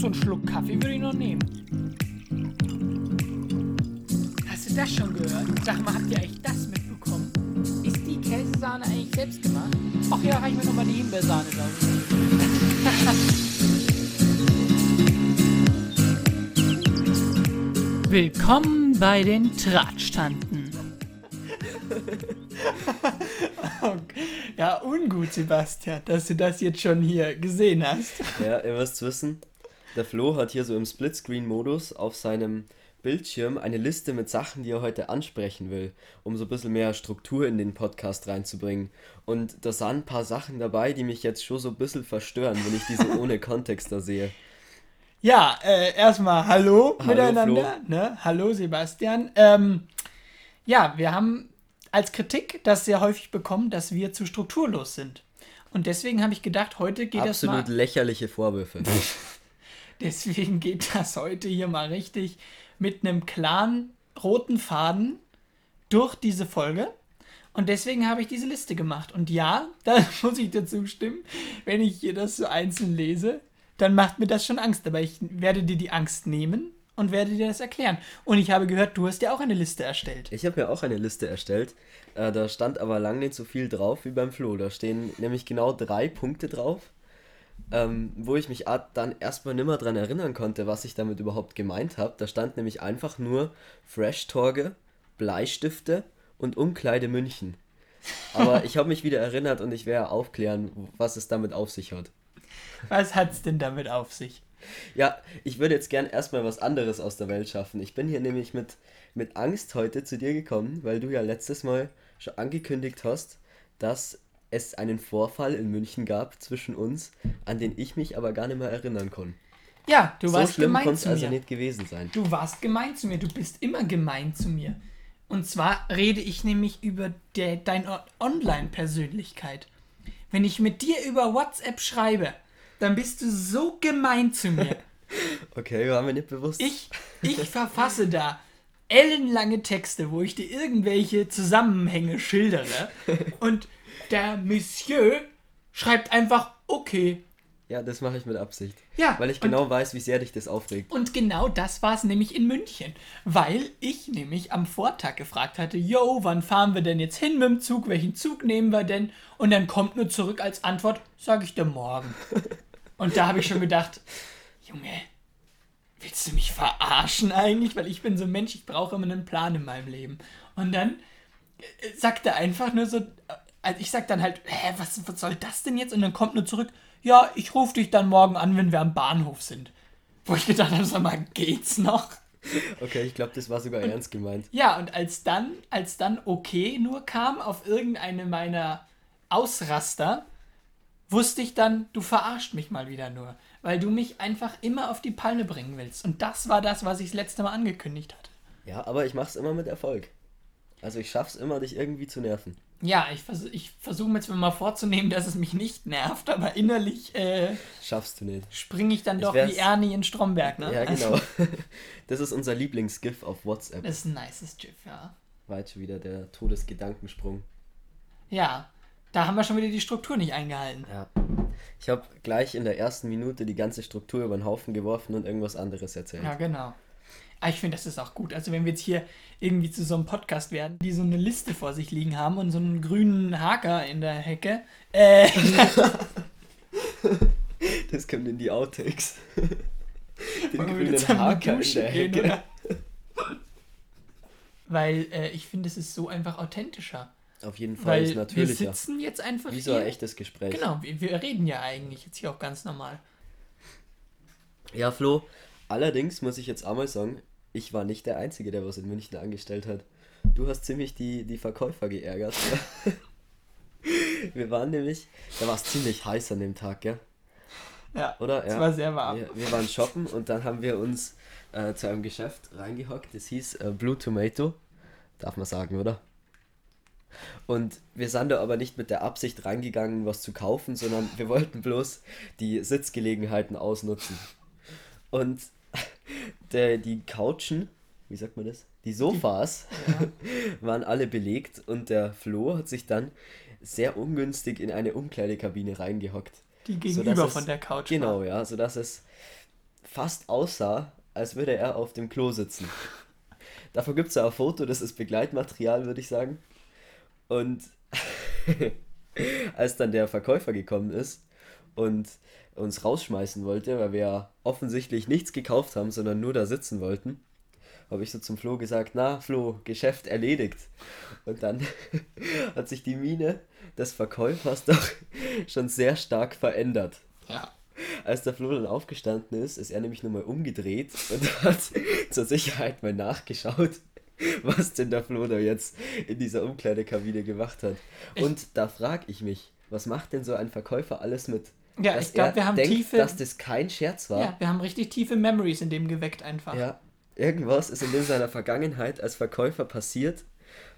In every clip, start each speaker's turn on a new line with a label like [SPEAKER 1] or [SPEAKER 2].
[SPEAKER 1] so einen Schluck Kaffee würde ich noch nehmen. Hast du das schon gehört? Sag mal, habt ihr eigentlich das mitbekommen? Ist die Käsesahne eigentlich selbst gemacht? Ach ja, ich mir nochmal die Himbeersahne drauf. Willkommen bei den Tratschtanten. ja, ungut, Sebastian, dass du das jetzt schon hier gesehen hast.
[SPEAKER 2] Ja, ihr müsst wissen, der Flo hat hier so im Splitscreen-Modus auf seinem Bildschirm eine Liste mit Sachen, die er heute ansprechen will, um so ein bisschen mehr Struktur in den Podcast reinzubringen. Und da sind ein paar Sachen dabei, die mich jetzt schon so ein bisschen verstören, wenn ich diese ohne Kontext da sehe.
[SPEAKER 1] Ja, äh, erstmal hallo, hallo miteinander. Ne? Hallo Sebastian. Ähm, ja, wir haben als Kritik das sehr häufig bekommen, dass wir zu strukturlos sind. Und deswegen habe ich gedacht, heute geht
[SPEAKER 2] Absolut das mal... Absolut lächerliche Vorwürfe.
[SPEAKER 1] deswegen geht das heute hier mal richtig mit einem klaren roten Faden durch diese Folge. Und deswegen habe ich diese Liste gemacht. Und ja, da muss ich dazu stimmen, wenn ich hier das so einzeln lese, dann macht mir das schon Angst. Aber ich werde dir die Angst nehmen und werde dir das erklären. Und ich habe gehört, du hast ja auch eine Liste erstellt.
[SPEAKER 2] Ich habe ja auch eine Liste erstellt. Äh, da stand aber lang nicht so viel drauf wie beim Flo. Da stehen nämlich genau drei Punkte drauf, ähm, wo ich mich dann erstmal nimmer dran erinnern konnte, was ich damit überhaupt gemeint habe. Da stand nämlich einfach nur Fresh-Torge, Bleistifte und Umkleide München. Aber ich habe mich wieder erinnert und ich werde aufklären, was es damit auf sich hat.
[SPEAKER 1] Was hat es denn damit auf sich?
[SPEAKER 2] Ja, ich würde jetzt gern erstmal was anderes aus der Welt schaffen. Ich bin hier nämlich mit, mit Angst heute zu dir gekommen, weil du ja letztes Mal schon angekündigt hast, dass es einen Vorfall in München gab zwischen uns, an den ich mich aber gar nicht mehr erinnern kann.
[SPEAKER 1] Ja, du so warst
[SPEAKER 2] schlimm gemein zu also mir. also nicht gewesen sein.
[SPEAKER 1] Du warst gemein zu mir, du bist immer gemein zu mir. Und zwar rede ich nämlich über der, deine Online-Persönlichkeit. Wenn ich mit dir über WhatsApp schreibe, dann bist du so gemein zu mir.
[SPEAKER 2] okay, war mir nicht bewusst.
[SPEAKER 1] Ich, ich verfasse da ellenlange Texte, wo ich dir irgendwelche Zusammenhänge schildere und der Monsieur schreibt einfach okay.
[SPEAKER 2] Ja, das mache ich mit Absicht. Ja. Weil ich genau weiß, wie sehr dich das aufregt.
[SPEAKER 1] Und genau das war es nämlich in München. Weil ich nämlich am Vortag gefragt hatte, yo, wann fahren wir denn jetzt hin mit dem Zug? Welchen Zug nehmen wir denn? Und dann kommt nur zurück als Antwort, sage ich dir morgen. Und da habe ich schon gedacht, Junge, willst du mich verarschen eigentlich? Weil ich bin so ein Mensch, ich brauche immer einen Plan in meinem Leben. Und dann äh, sagt er einfach nur so, also ich sag dann halt, hä, was, was soll das denn jetzt? Und dann kommt nur zurück, ja, ich rufe dich dann morgen an, wenn wir am Bahnhof sind. Wo ich gedacht habe, sag mal, geht's noch?
[SPEAKER 2] Okay, ich glaube, das war sogar
[SPEAKER 1] und,
[SPEAKER 2] ernst gemeint.
[SPEAKER 1] Ja, und als dann, als dann okay nur kam auf irgendeine meiner Ausraster, wusste ich dann, du verarscht mich mal wieder nur. Weil du mich einfach immer auf die Palme bringen willst. Und das war das, was ich das letzte Mal angekündigt hatte.
[SPEAKER 2] Ja, aber ich mach's immer mit Erfolg. Also ich schaff's immer, dich irgendwie zu nerven.
[SPEAKER 1] Ja, ich, vers ich versuche mir jetzt mal vorzunehmen, dass es mich nicht nervt, aber innerlich äh,
[SPEAKER 2] schaffst du nicht.
[SPEAKER 1] Springe ich dann doch wie Ernie in Stromberg, ne?
[SPEAKER 2] Ja, genau. Also, das ist unser Lieblingsgif auf WhatsApp.
[SPEAKER 1] Das ist ein nices GIF, ja.
[SPEAKER 2] Schon wieder der Todesgedankensprung.
[SPEAKER 1] Ja, da haben wir schon wieder die Struktur nicht eingehalten.
[SPEAKER 2] Ja. Ich habe gleich in der ersten Minute die ganze Struktur über den Haufen geworfen und irgendwas anderes erzählt.
[SPEAKER 1] Ja, genau. Aber ah, ich finde, das ist auch gut. Also wenn wir jetzt hier irgendwie zu so einem Podcast werden, die so eine Liste vor sich liegen haben und so einen grünen Haker in der Hecke. Äh,
[SPEAKER 2] das kommt in die Outtakes. Den grünen Haker in der Hecke. Gehen,
[SPEAKER 1] Weil äh, ich finde, es ist so einfach authentischer.
[SPEAKER 2] Auf jeden Fall
[SPEAKER 1] Weil ist natürlich. Wir sitzen jetzt einfach
[SPEAKER 2] Wie so ein echtes Gespräch.
[SPEAKER 1] Genau, wir, wir reden ja eigentlich jetzt hier auch ganz normal.
[SPEAKER 2] Ja, Flo, allerdings muss ich jetzt einmal sagen, ich war nicht der Einzige, der was in München angestellt hat. Du hast ziemlich die, die Verkäufer geärgert. wir waren nämlich, da war es ziemlich heiß an dem Tag, gell?
[SPEAKER 1] Ja,
[SPEAKER 2] oder?
[SPEAKER 1] Ja. Es war sehr warm.
[SPEAKER 2] Wir, wir, waren shoppen und dann haben wir uns äh, zu einem Geschäft reingehockt. Das hieß äh, Blue Tomato. Darf man sagen, oder? Und wir sind da aber nicht mit der Absicht reingegangen, was zu kaufen, sondern wir wollten bloß die Sitzgelegenheiten ausnutzen. Und der, die Couchen, wie sagt man das? Die Sofas ja. waren alle belegt und der Flo hat sich dann sehr ungünstig in eine Umkleidekabine reingehockt.
[SPEAKER 1] Die gegenüber von der Couch.
[SPEAKER 2] Genau, war. ja, sodass es fast aussah, als würde er auf dem Klo sitzen. Davon gibt es ja auch ein Foto, das ist Begleitmaterial, würde ich sagen. Und als dann der Verkäufer gekommen ist und uns rausschmeißen wollte, weil wir ja offensichtlich nichts gekauft haben, sondern nur da sitzen wollten, habe ich so zum Flo gesagt, na Flo, Geschäft erledigt. Und dann hat sich die Miene des Verkäufers doch schon sehr stark verändert.
[SPEAKER 1] Ja.
[SPEAKER 2] Als der Flo dann aufgestanden ist, ist er nämlich nochmal umgedreht und hat zur Sicherheit mal nachgeschaut, was denn der Flo da jetzt in dieser Umkleidekabine gemacht hat. Und da frage ich mich, was macht denn so ein Verkäufer alles mit?
[SPEAKER 1] Ja, ich glaube, wir haben
[SPEAKER 2] denkt,
[SPEAKER 1] tiefe.
[SPEAKER 2] dass das kein Scherz war.
[SPEAKER 1] ja, wir haben richtig tiefe Memories in dem geweckt einfach.
[SPEAKER 2] Ja, irgendwas ist in seiner Vergangenheit als Verkäufer passiert,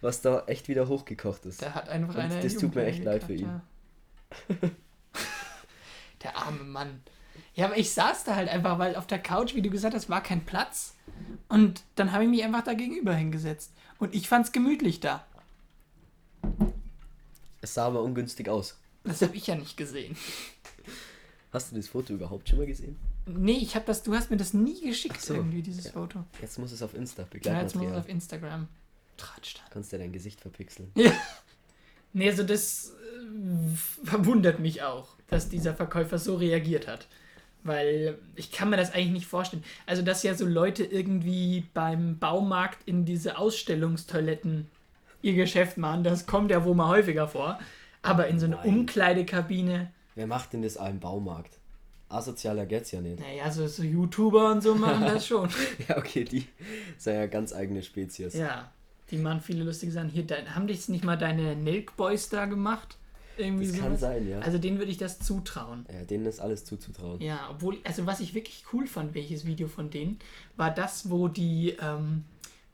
[SPEAKER 2] was da echt wieder hochgekocht ist.
[SPEAKER 1] Der hat einfach
[SPEAKER 2] Und
[SPEAKER 1] eine.
[SPEAKER 2] das tut mir echt leid für
[SPEAKER 1] gehabt, ja. Der arme Mann. Ja, aber ich saß da halt einfach, weil auf der Couch, wie du gesagt hast, war kein Platz. Und dann habe ich mich einfach da gegenüber hingesetzt. Und ich fand's gemütlich da.
[SPEAKER 2] Es sah aber ungünstig aus.
[SPEAKER 1] Das habe ich ja nicht gesehen.
[SPEAKER 2] Hast du das Foto überhaupt schon mal gesehen?
[SPEAKER 1] Nee, ich habe das, du hast mir das nie geschickt
[SPEAKER 2] so.
[SPEAKER 1] irgendwie, dieses
[SPEAKER 2] Ja.
[SPEAKER 1] Foto.
[SPEAKER 2] Jetzt muss es auf Insta,
[SPEAKER 1] Ja, jetzt muss es auf Instagram. Tratsch da.
[SPEAKER 2] Kannst du dein Gesicht verpixeln.
[SPEAKER 1] Ja. Nee, also das äh, verwundert mich auch, dass dieser Verkäufer so reagiert hat. Weil ich kann mir das eigentlich nicht vorstellen. Also, dass ja so Leute irgendwie beim Baumarkt in diese Ausstellungstoiletten ihr Geschäft machen, das kommt ja wohl mal häufiger vor. Aber in so eine
[SPEAKER 2] Nein.
[SPEAKER 1] Umkleidekabine,
[SPEAKER 2] Wer macht denn das im Baumarkt? Asozialer geht's ja nicht.
[SPEAKER 1] naja, so, so YouTuber und so machen das schon.
[SPEAKER 2] Ja, okay, die sind ja ganz eigene Spezies.
[SPEAKER 1] Ja, die machen viele lustige Sachen. Hier, dein, haben dich nicht mal deine Milk Boys da gemacht? Irgendwie
[SPEAKER 2] das kann
[SPEAKER 1] sowas?
[SPEAKER 2] sein, ja.
[SPEAKER 1] Also denen würde ich das zutrauen.
[SPEAKER 2] ja. Denen ist alles zuzutrauen.
[SPEAKER 1] Ja, obwohl, also was ich wirklich cool fand, welches Video von denen, war das, wo die ähm,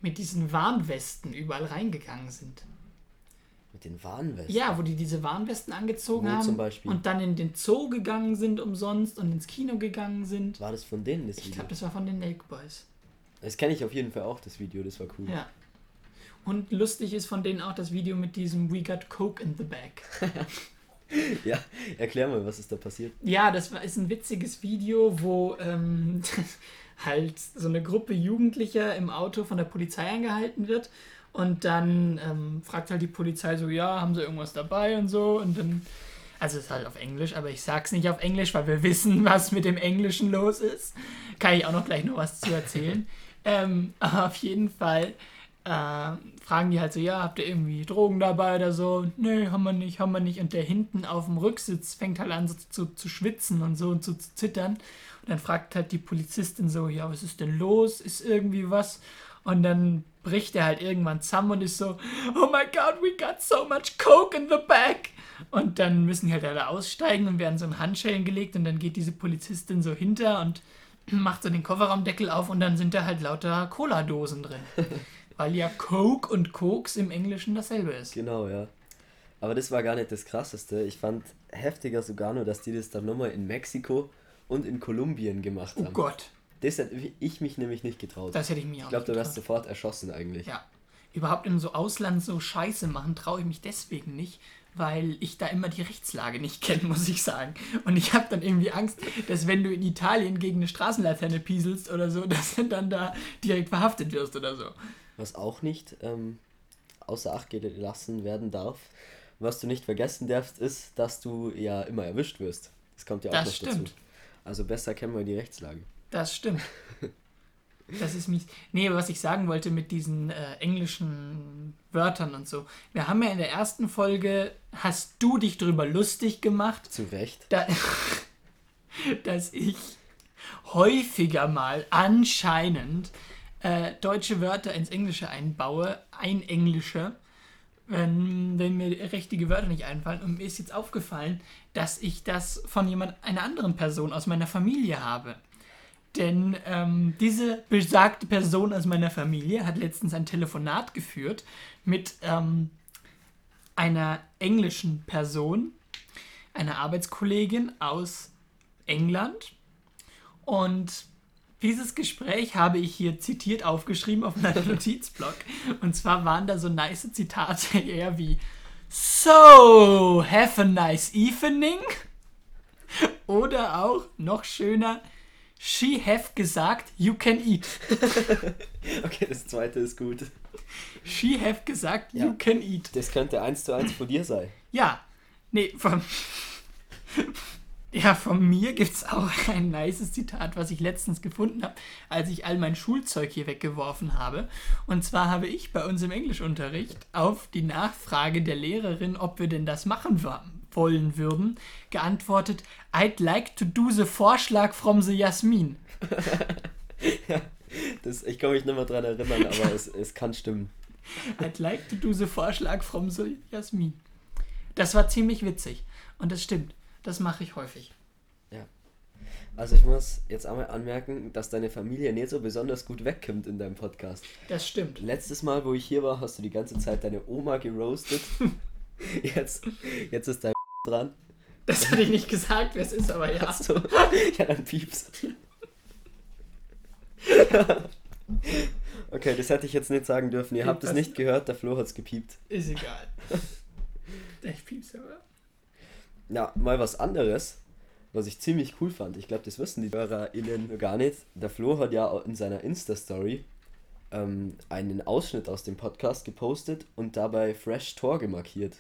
[SPEAKER 1] mit diesen Warnwesten überall reingegangen sind.
[SPEAKER 2] Mit den Warnwesten.
[SPEAKER 1] Ja, wo die diese Warnwesten angezogen
[SPEAKER 2] Wo
[SPEAKER 1] haben
[SPEAKER 2] zum Beispiel?
[SPEAKER 1] und dann in den Zoo gegangen sind umsonst und ins Kino gegangen sind.
[SPEAKER 2] War das von denen, das
[SPEAKER 1] Ich
[SPEAKER 2] Video?
[SPEAKER 1] glaube, das war von den Milk Boys.
[SPEAKER 2] Das kenne ich auf jeden Fall auch, das Video, das war cool.
[SPEAKER 1] Ja. Und lustig ist von denen auch das Video mit diesem We Got Coke in the Bag.
[SPEAKER 2] Ja, erklär mal, was ist da passiert?
[SPEAKER 1] Ja, das war, ist ein witziges Video, wo ähm, halt so eine Gruppe Jugendlicher im Auto von der Polizei angehalten wird. Und dann ähm, fragt halt die Polizei so, ja, haben sie irgendwas dabei und so. Und dann, also es ist halt auf Englisch, aber ich sag's nicht auf Englisch, weil wir wissen, was mit dem Englischen los ist. Kann ich auch noch gleich noch was zu erzählen. ähm, aber auf jeden Fall äh, fragen die halt so, ja, habt ihr irgendwie Drogen dabei oder so? Nee, haben wir nicht, haben wir nicht. Und der hinten auf dem Rücksitz fängt halt an so zu, zu schwitzen und so und so zu zittern. Und dann fragt halt die Polizistin so, ja, was ist denn los? Ist irgendwie was? Und dann bricht er halt irgendwann zusammen und ist so, oh my god, we got so much coke in the bag. Und dann müssen die halt alle aussteigen und werden so in Handschellen gelegt und dann geht diese Polizistin so hinter und macht so den Kofferraumdeckel auf und dann sind da halt lauter Cola-Dosen drin. Weil ja Coke und Koks im Englischen dasselbe ist.
[SPEAKER 2] Genau, ja. Aber das war gar nicht das Krasseste. Ich fand heftiger sogar nur, dass die das dann nochmal in Mexiko und in Kolumbien gemacht
[SPEAKER 1] Oh
[SPEAKER 2] haben.
[SPEAKER 1] Gott,
[SPEAKER 2] Das hätte ich mich nämlich nicht getraut.
[SPEAKER 1] das hätte ich mir
[SPEAKER 2] ich
[SPEAKER 1] auch
[SPEAKER 2] glaube, du wärst sofort erschossen eigentlich.
[SPEAKER 1] Ja. Überhaupt in so Ausland so Scheiße machen, traue ich mich deswegen nicht, weil ich da immer die Rechtslage nicht kenne, muss ich sagen. Und ich habe dann irgendwie Angst, dass wenn du in Italien gegen eine Straßenlaterne pieselst oder so, dass du dann da direkt verhaftet wirst oder so.
[SPEAKER 2] Was auch nicht ähm, außer Acht gelassen werden darf, was du nicht vergessen darfst, ist, dass du ja immer erwischt wirst. Das kommt ja auch
[SPEAKER 1] Das
[SPEAKER 2] noch
[SPEAKER 1] stimmt.
[SPEAKER 2] dazu. Also besser kennen wir die Rechtslage.
[SPEAKER 1] Das stimmt. Das ist mies. Nee, aber was ich sagen wollte mit diesen äh, englischen Wörtern und so. Wir haben ja in der ersten Folge, hast du dich drüber lustig gemacht,
[SPEAKER 2] Zu Recht.
[SPEAKER 1] da, dass ich häufiger mal anscheinend äh, deutsche Wörter ins Englische einbaue, einenglische, wenn, wenn mir richtige Wörter nicht einfallen. Und mir ist jetzt aufgefallen, dass ich das von jemand, einer anderen Person aus meiner Familie habe. Denn ähm, diese besagte Person aus meiner Familie hat letztens ein Telefonat geführt mit ähm, einer englischen Person, einer Arbeitskollegin aus England. Und dieses Gespräch habe ich hier zitiert aufgeschrieben auf meinem Notizblock. Und zwar waren da so nice Zitate eher wie So, have a nice evening. Oder auch noch schöner, She have gesagt, you can eat.
[SPEAKER 2] Okay, das zweite ist gut.
[SPEAKER 1] She have gesagt,
[SPEAKER 2] Ja.
[SPEAKER 1] you can eat.
[SPEAKER 2] Das könnte eins zu eins von dir sein.
[SPEAKER 1] Ja, nee, von. Ja, von mir gibt es auch ein nices Zitat, was ich letztens gefunden habe, als ich all mein Schulzeug hier weggeworfen habe. Und zwar habe ich bei uns im Englischunterricht auf die Nachfrage der Lehrerin, ob wir denn das machen wollen würden, geantwortet, I'd like to do the Vorschlag from the Jasmin.
[SPEAKER 2] Das, ich kann mich nicht mehr dran erinnern, aber es, es kann stimmen.
[SPEAKER 1] I'd like to do the Vorschlag from the Jasmin. Das war ziemlich witzig. Und das stimmt. Das mache ich häufig.
[SPEAKER 2] Also ich muss jetzt einmal anmerken, dass deine Familie nicht so besonders gut wegkommt in deinem Podcast.
[SPEAKER 1] Das stimmt.
[SPEAKER 2] Letztes Mal, wo ich hier war, hast du die ganze Zeit deine Oma geroastet. Jetzt, jetzt ist dein dran.
[SPEAKER 1] Das hatte ich nicht gesagt, wer es ist, aber ja.
[SPEAKER 2] Ach so. Ja, dann pieps. Okay, das hätte ich jetzt nicht sagen dürfen. Ihr habt es nicht gehört, der Flo hat's gepiept.
[SPEAKER 1] Ist egal. Ich piep's aber.
[SPEAKER 2] Ja, mal was anderes, was ich ziemlich cool fand. Ich glaube, das wissen die HörerInnen gar nicht. Der Flo hat ja in seiner Insta-Story ähm, einen Ausschnitt aus dem Podcast gepostet und dabei Fresh Torge markiert.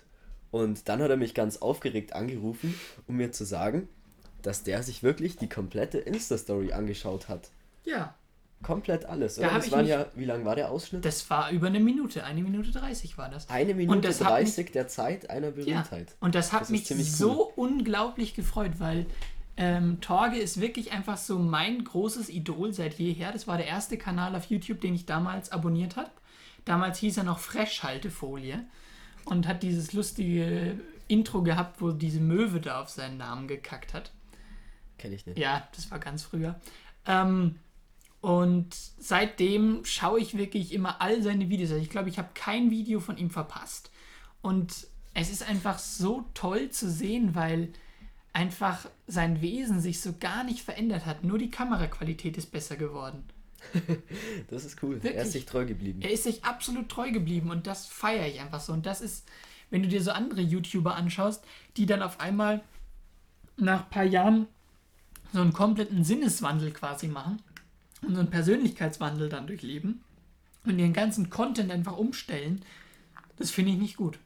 [SPEAKER 2] Und dann hat er mich ganz aufgeregt angerufen, um mir zu sagen, dass der sich wirklich die komplette Insta-Story angeschaut hat.
[SPEAKER 1] Ja,
[SPEAKER 2] Komplett alles.
[SPEAKER 1] Da
[SPEAKER 2] Oder? Das waren
[SPEAKER 1] mich-
[SPEAKER 2] ja, wie lang war der Ausschnitt?
[SPEAKER 1] das war über eine Minute. Eine Minute 30 war das.
[SPEAKER 2] Eine Minute
[SPEAKER 1] das hat
[SPEAKER 2] 30 der Zeit einer
[SPEAKER 1] Ja,
[SPEAKER 2] Berühmtheit.
[SPEAKER 1] und das hat
[SPEAKER 2] Das
[SPEAKER 1] mich
[SPEAKER 2] ziemlich
[SPEAKER 1] so unglaublich gefreut, weil ähm, Torge ist wirklich einfach so mein großes Idol seit jeher. Das war der erste Kanal auf YouTube, den ich damals abonniert habe. Damals hieß er noch Fresh-Haltefolie und hat dieses lustige Intro gehabt, wo diese Möwe da auf seinen Namen gekackt hat.
[SPEAKER 2] Kenne ich nicht.
[SPEAKER 1] Ja, das war ganz früher. Ähm, und seitdem schaue ich wirklich immer all seine Videos. Also ich glaube, ich habe kein Video von ihm verpasst. Und es ist einfach so toll zu sehen, weil einfach sein Wesen sich so gar nicht verändert hat. Nur die Kameraqualität ist besser geworden.
[SPEAKER 2] Das ist cool. Er
[SPEAKER 1] Wirklich?
[SPEAKER 2] ist sich treu geblieben.
[SPEAKER 1] Er ist sich absolut treu geblieben und das feiere ich einfach so. Und das ist, wenn du dir so andere YouTuber anschaust, die dann auf einmal nach ein paar Jahren so einen kompletten Sinneswandel quasi machen und so einen Persönlichkeitswandel dann durchleben und ihren ganzen Content einfach umstellen, das finde ich nicht gut.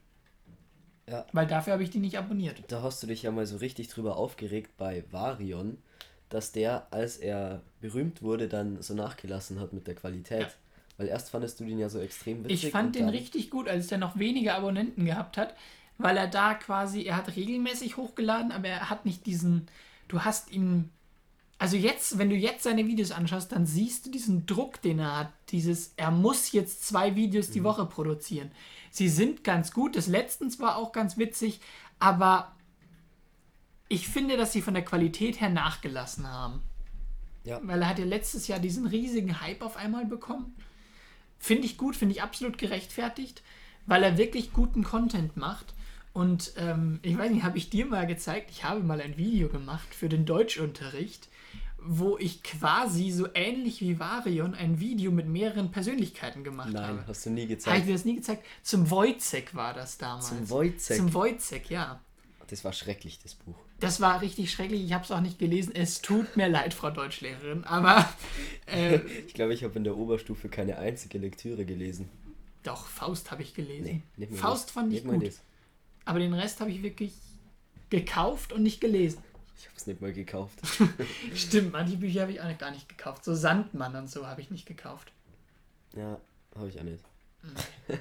[SPEAKER 2] Ja.
[SPEAKER 1] Weil dafür habe ich die nicht abonniert.
[SPEAKER 2] Da hast du dich ja mal so richtig drüber aufgeregt bei Varion, dass der, als er berühmt wurde, dann so nachgelassen hat mit der Qualität.
[SPEAKER 1] Ja.
[SPEAKER 2] Weil erst fandest du den ja so extrem witzig.
[SPEAKER 1] Ich fand den richtig gut, als der noch weniger Abonnenten gehabt hat, weil er da quasi, er hat regelmäßig hochgeladen, aber er hat nicht diesen, du hast ihn, also jetzt, wenn du jetzt seine Videos anschaust, dann siehst du diesen Druck, den er hat, dieses, er muss jetzt zwei Videos
[SPEAKER 2] Mhm.
[SPEAKER 1] die Woche produzieren. Sie sind ganz gut, das letztens war auch ganz witzig, aber ich finde, dass sie von der Qualität her nachgelassen haben.
[SPEAKER 2] Ja.
[SPEAKER 1] Weil er hat ja letztes Jahr diesen riesigen Hype auf einmal bekommen. Finde ich gut, finde ich absolut gerechtfertigt, weil er wirklich guten Content macht. Und ähm, ich weiß nicht, habe ich dir mal gezeigt, ich habe mal ein Video gemacht für den Deutschunterricht, wo ich quasi so ähnlich wie Varion ein Video mit mehreren Persönlichkeiten gemacht
[SPEAKER 2] Nein,
[SPEAKER 1] habe.
[SPEAKER 2] hast du nie
[SPEAKER 1] Habe ich
[SPEAKER 2] gezeigt.
[SPEAKER 1] dir das nie gezeigt? Zum Wojcek war das damals.
[SPEAKER 2] Zum Wojcek.
[SPEAKER 1] Zum Wojcek, ja.
[SPEAKER 2] Das war schrecklich, das Buch.
[SPEAKER 1] Das war richtig schrecklich. Ich habe es auch nicht gelesen. Es tut mir leid, Frau Deutschlehrerin. Aber äh,
[SPEAKER 2] Ich glaube, ich habe in der Oberstufe keine einzige Lektüre gelesen.
[SPEAKER 1] doch, Faust habe ich gelesen.
[SPEAKER 2] mal
[SPEAKER 1] Faust
[SPEAKER 2] das.
[SPEAKER 1] fand ich
[SPEAKER 2] Nicht
[SPEAKER 1] gut.
[SPEAKER 2] das.
[SPEAKER 1] Aber den Rest habe ich wirklich gekauft und nicht gelesen.
[SPEAKER 2] Ich habe es nicht mal gekauft.
[SPEAKER 1] Stimmt, manche Bücher habe ich auch gar nicht gekauft. So Sandmann und so habe ich nicht gekauft.
[SPEAKER 2] ja, habe ich auch nicht.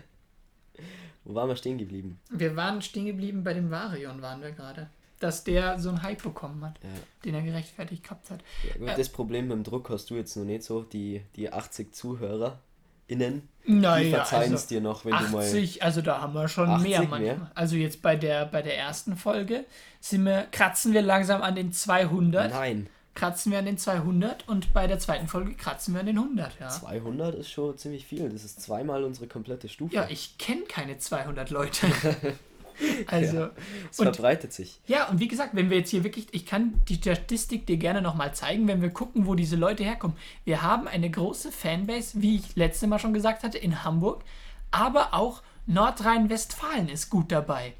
[SPEAKER 2] Wo waren wir stehen geblieben?
[SPEAKER 1] Wir waren stehen geblieben bei dem Varion, waren wir gerade. Dass der so einen Hype bekommen hat,
[SPEAKER 2] Ja.
[SPEAKER 1] den er gerechtfertigt gehabt hat.
[SPEAKER 2] Ja, gut,
[SPEAKER 1] Äh.
[SPEAKER 2] das Problem mit dem Druck hast du jetzt noch nicht so. Die, die 80 ZuhörerInnen, die
[SPEAKER 1] Naja,
[SPEAKER 2] verzeihen es
[SPEAKER 1] also
[SPEAKER 2] dir noch, wenn du mal.
[SPEAKER 1] 80, also da haben wir schon
[SPEAKER 2] 80
[SPEAKER 1] mehr
[SPEAKER 2] mehr?
[SPEAKER 1] manchmal. Also jetzt bei der, bei der ersten Folge sind wir, kratzen wir langsam an den 200.
[SPEAKER 2] Nein,
[SPEAKER 1] Kratzen wir an den 200 und bei der zweiten Folge kratzen wir an den 100, ja.
[SPEAKER 2] 200 ist schon ziemlich viel. Das ist zweimal unsere komplette Stufe.
[SPEAKER 1] Ja, ich kenne keine 200 Leute. also,
[SPEAKER 2] es
[SPEAKER 1] und
[SPEAKER 2] verbreitet sich.
[SPEAKER 1] ja, und wie gesagt, wenn wir jetzt hier wirklich, ich kann die Statistik dir gerne nochmal zeigen, wenn wir gucken, wo diese Leute herkommen. Wir haben eine große Fanbase, wie ich letzte Mal schon gesagt hatte, in Hamburg, aber auch Nordrhein-Westfalen ist gut dabei.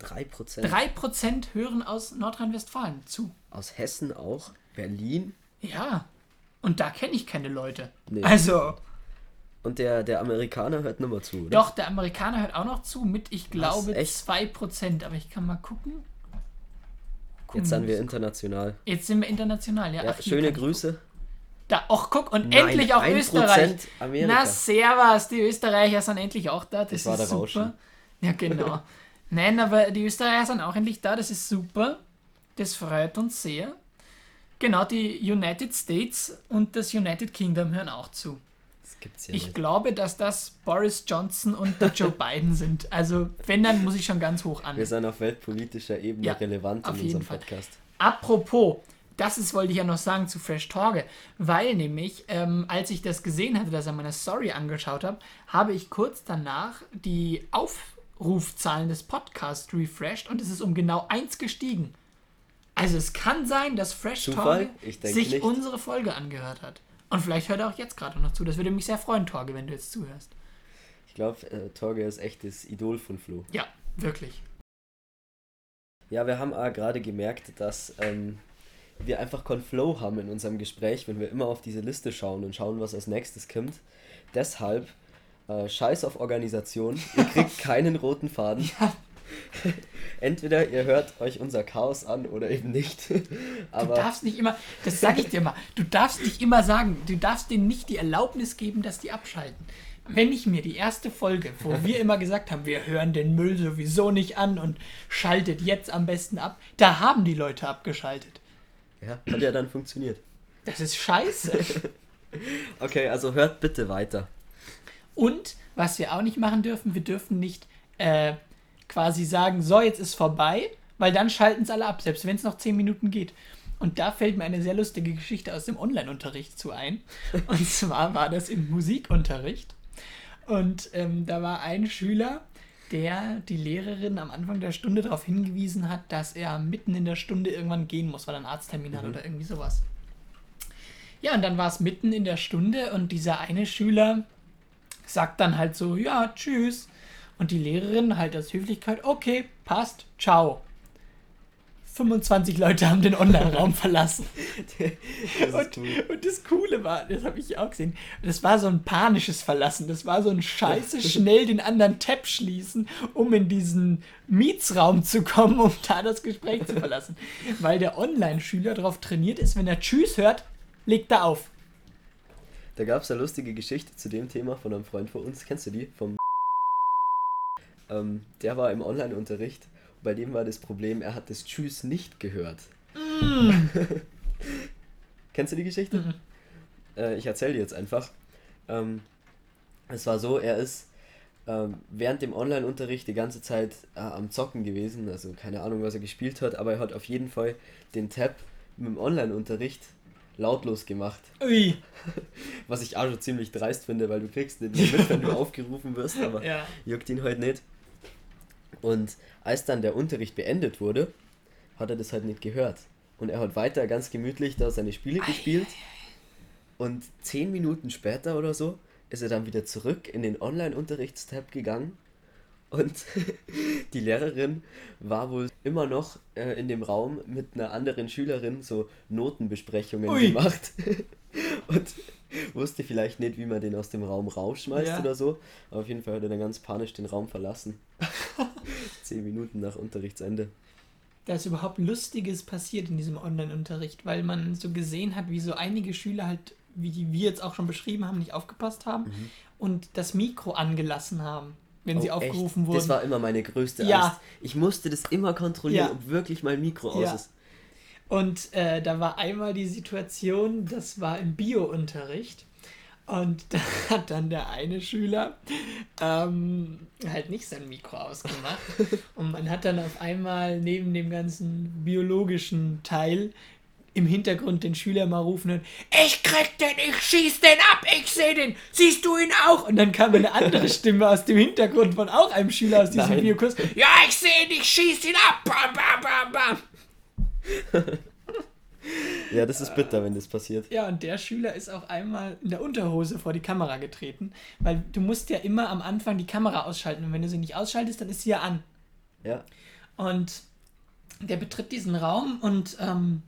[SPEAKER 2] 3%.
[SPEAKER 1] 3% hören aus Nordrhein-Westfalen zu.
[SPEAKER 2] Aus Hessen auch. Berlin
[SPEAKER 1] Ja. Und da kenne ich keine Leute.
[SPEAKER 2] Nee.
[SPEAKER 1] Also,
[SPEAKER 2] Und der, der Amerikaner hört nur mal zu, oder?
[SPEAKER 1] doch, der Amerikaner hört auch noch zu mit, ich glaube,
[SPEAKER 2] echt?
[SPEAKER 1] 2%. Aber ich kann mal gucken.
[SPEAKER 2] Jetzt sind wir international.
[SPEAKER 1] Jetzt sind wir international, ja.
[SPEAKER 2] Ja,
[SPEAKER 1] Ach,
[SPEAKER 2] schöne Grüße.
[SPEAKER 1] Da, ach guck, und
[SPEAKER 2] Nein,
[SPEAKER 1] endlich auch
[SPEAKER 2] 1%
[SPEAKER 1] Österreich.
[SPEAKER 2] Amerika.
[SPEAKER 1] Na, servus, die Österreicher sind endlich auch da. Das,
[SPEAKER 2] Das war
[SPEAKER 1] ist
[SPEAKER 2] der
[SPEAKER 1] super.
[SPEAKER 2] Rauschen.
[SPEAKER 1] Ja, genau. Nein, aber die Österreicher sind auch endlich da, das ist super. Das freut uns sehr. Genau, die United States und das United Kingdom hören auch zu.
[SPEAKER 2] Gibt's ja
[SPEAKER 1] Ich
[SPEAKER 2] nicht.
[SPEAKER 1] glaube, dass das Boris Johnson und der Joe Biden sind. Also, wenn, dann muss ich schon ganz hoch an.
[SPEAKER 2] Wir sind auf weltpolitischer Ebene
[SPEAKER 1] Ja,
[SPEAKER 2] relevant in unserem
[SPEAKER 1] Fall.
[SPEAKER 2] Podcast.
[SPEAKER 1] Apropos, das ist, wollte ich ja noch sagen zu Fresh Torge, weil nämlich, ähm, als ich das gesehen hatte, dass er meine Story angeschaut hat, habe ich kurz danach die Aufrufzahlen des Podcasts refreshed und es ist um genau eins gestiegen. Also es kann sein, dass Fresh
[SPEAKER 2] Zufall?
[SPEAKER 1] Torge sich
[SPEAKER 2] nicht.
[SPEAKER 1] unsere Folge angehört hat. Und vielleicht hört er auch jetzt gerade noch zu. Das würde mich sehr freuen, Torge, wenn du jetzt zuhörst.
[SPEAKER 2] Ich glaube, äh, Torge ist echt das Idol von Flo.
[SPEAKER 1] Ja, wirklich.
[SPEAKER 2] Ja, wir haben auch gerade gemerkt, dass ähm, wir einfach keinen Flow haben in unserem Gespräch, wenn wir immer auf diese Liste schauen und schauen, was als nächstes kommt. Deshalb, äh, scheiß auf Organisation, ihr kriegt keinen roten Faden. Entweder ihr hört euch unser Chaos an oder eben nicht.
[SPEAKER 1] Du
[SPEAKER 2] Aber
[SPEAKER 1] darfst nicht immer, das sage ich dir mal, du darfst nicht immer sagen, du darfst denen nicht die Erlaubnis geben, dass die abschalten. Wenn ich mir die erste Folge, wo wir immer gesagt haben, wir hören den Müll sowieso nicht an und schaltet jetzt am besten ab, da haben die Leute abgeschaltet.
[SPEAKER 2] ja, hat ja dann funktioniert.
[SPEAKER 1] Das ist scheiße.
[SPEAKER 2] Okay, also hört bitte weiter.
[SPEAKER 1] Und was wir auch nicht machen dürfen, wir dürfen nicht äh, quasi sagen, so, jetzt ist vorbei, weil dann schalten es alle ab, selbst wenn es noch 10 Minuten geht. Und da fällt mir eine sehr lustige Geschichte aus dem Online-Unterricht zu ein. Und zwar war das im Musikunterricht. Und ähm, da war ein Schüler, der die Lehrerin am Anfang der Stunde darauf hingewiesen hat, dass er mitten in der Stunde irgendwann gehen muss, weil er einen Arzttermin hat oder irgendwie sowas. Ja, und dann war es mitten in der Stunde und dieser eine Schüler sagt dann halt so, ja, tschüss. Und die Lehrerin halt als Höflichkeit, okay, passt, ciao. 25 Leute haben den Online-Raum verlassen.
[SPEAKER 2] Das
[SPEAKER 1] Und,
[SPEAKER 2] cool.
[SPEAKER 1] und das Coole war, das habe ich auch gesehen, das war so ein panisches Verlassen. Das war so ein Scheiße, schnell den anderen Tab schließen, um in diesen Mietsraum zu kommen, um da das Gespräch zu verlassen. Weil der Online-Schüler darauf trainiert ist, wenn er Tschüss hört, legt er auf.
[SPEAKER 2] Da gab es eine lustige Geschichte zu dem Thema von einem Freund von uns. Kennst du die? Vom ähm, der war im Online-Unterricht. Bei dem war das Problem, er hat das Tschüss nicht gehört. Kennst du die Geschichte?
[SPEAKER 1] Mhm.
[SPEAKER 2] Äh, ich erzähle dir jetzt einfach. Ähm, es war so, er ist ähm, während dem Online-Unterricht die ganze Zeit äh, am Zocken gewesen. Also keine Ahnung, was er gespielt hat, aber er hat auf jeden Fall den Tab mit dem Online-Unterricht lautlos gemacht.
[SPEAKER 1] Ui.
[SPEAKER 2] Was ich auch schon ziemlich dreist finde, weil du kriegst nicht mehr mit, wenn du aufgerufen wirst, aber
[SPEAKER 1] Ja.
[SPEAKER 2] juckt ihn halt nicht. Und als dann der Unterricht beendet wurde, hat er das halt nicht gehört. Und er hat weiter ganz gemütlich da seine Spiele gespielt. Und zehn Minuten später oder so ist er dann wieder zurück in den Online-Unterrichtstab gegangen. Und die Lehrerin war wohl immer noch äh, in dem Raum mit einer anderen Schülerin so Notenbesprechungen
[SPEAKER 1] Ui.
[SPEAKER 2] gemacht. Und wusste vielleicht nicht, wie man den aus dem Raum rausschmeißt
[SPEAKER 1] Ja.
[SPEAKER 2] oder so. Aber auf jeden Fall hat er dann ganz panisch den Raum verlassen. Zehn Minuten nach Unterrichtsende.
[SPEAKER 1] da ist überhaupt Lustiges passiert in diesem Online-Unterricht, weil man so gesehen hat, wie so einige Schüler halt, wie wir jetzt auch schon beschrieben haben, nicht aufgepasst haben und das Mikro angelassen haben, wenn sie
[SPEAKER 2] Mhm. Oh, echt?
[SPEAKER 1] aufgerufen wurden.
[SPEAKER 2] Das war immer meine größte
[SPEAKER 1] Ja.
[SPEAKER 2] Angst. Ich musste das immer kontrollieren,
[SPEAKER 1] Ja.
[SPEAKER 2] ob wirklich mein Mikro aus
[SPEAKER 1] Ja.
[SPEAKER 2] ist.
[SPEAKER 1] Und äh, da war einmal die Situation, das war im Bio-Unterricht. Und da hat dann der eine Schüler ähm, halt nicht sein Mikro ausgemacht. Und man hat dann auf einmal neben dem ganzen biologischen Teil im Hintergrund den Schüler mal rufen und ich krieg den, ich schieß den ab, ich seh den, siehst du ihn auch? Und dann kam eine andere Stimme aus dem Hintergrund von auch einem Schüler aus diesem
[SPEAKER 2] Nein.
[SPEAKER 1] Videokurs. Ja, ich seh ihn, ich schieß ihn ab. Bam, bam, bam, bam.
[SPEAKER 2] Ja, das ist bitter, wenn das passiert.
[SPEAKER 1] Ja, und der Schüler ist auch einmal in der Unterhose vor die Kamera getreten, weil du musst ja immer am Anfang die Kamera ausschalten und wenn du sie nicht ausschaltest, dann ist sie ja an.
[SPEAKER 2] Ja.
[SPEAKER 1] Und der betritt diesen Raum und ähm,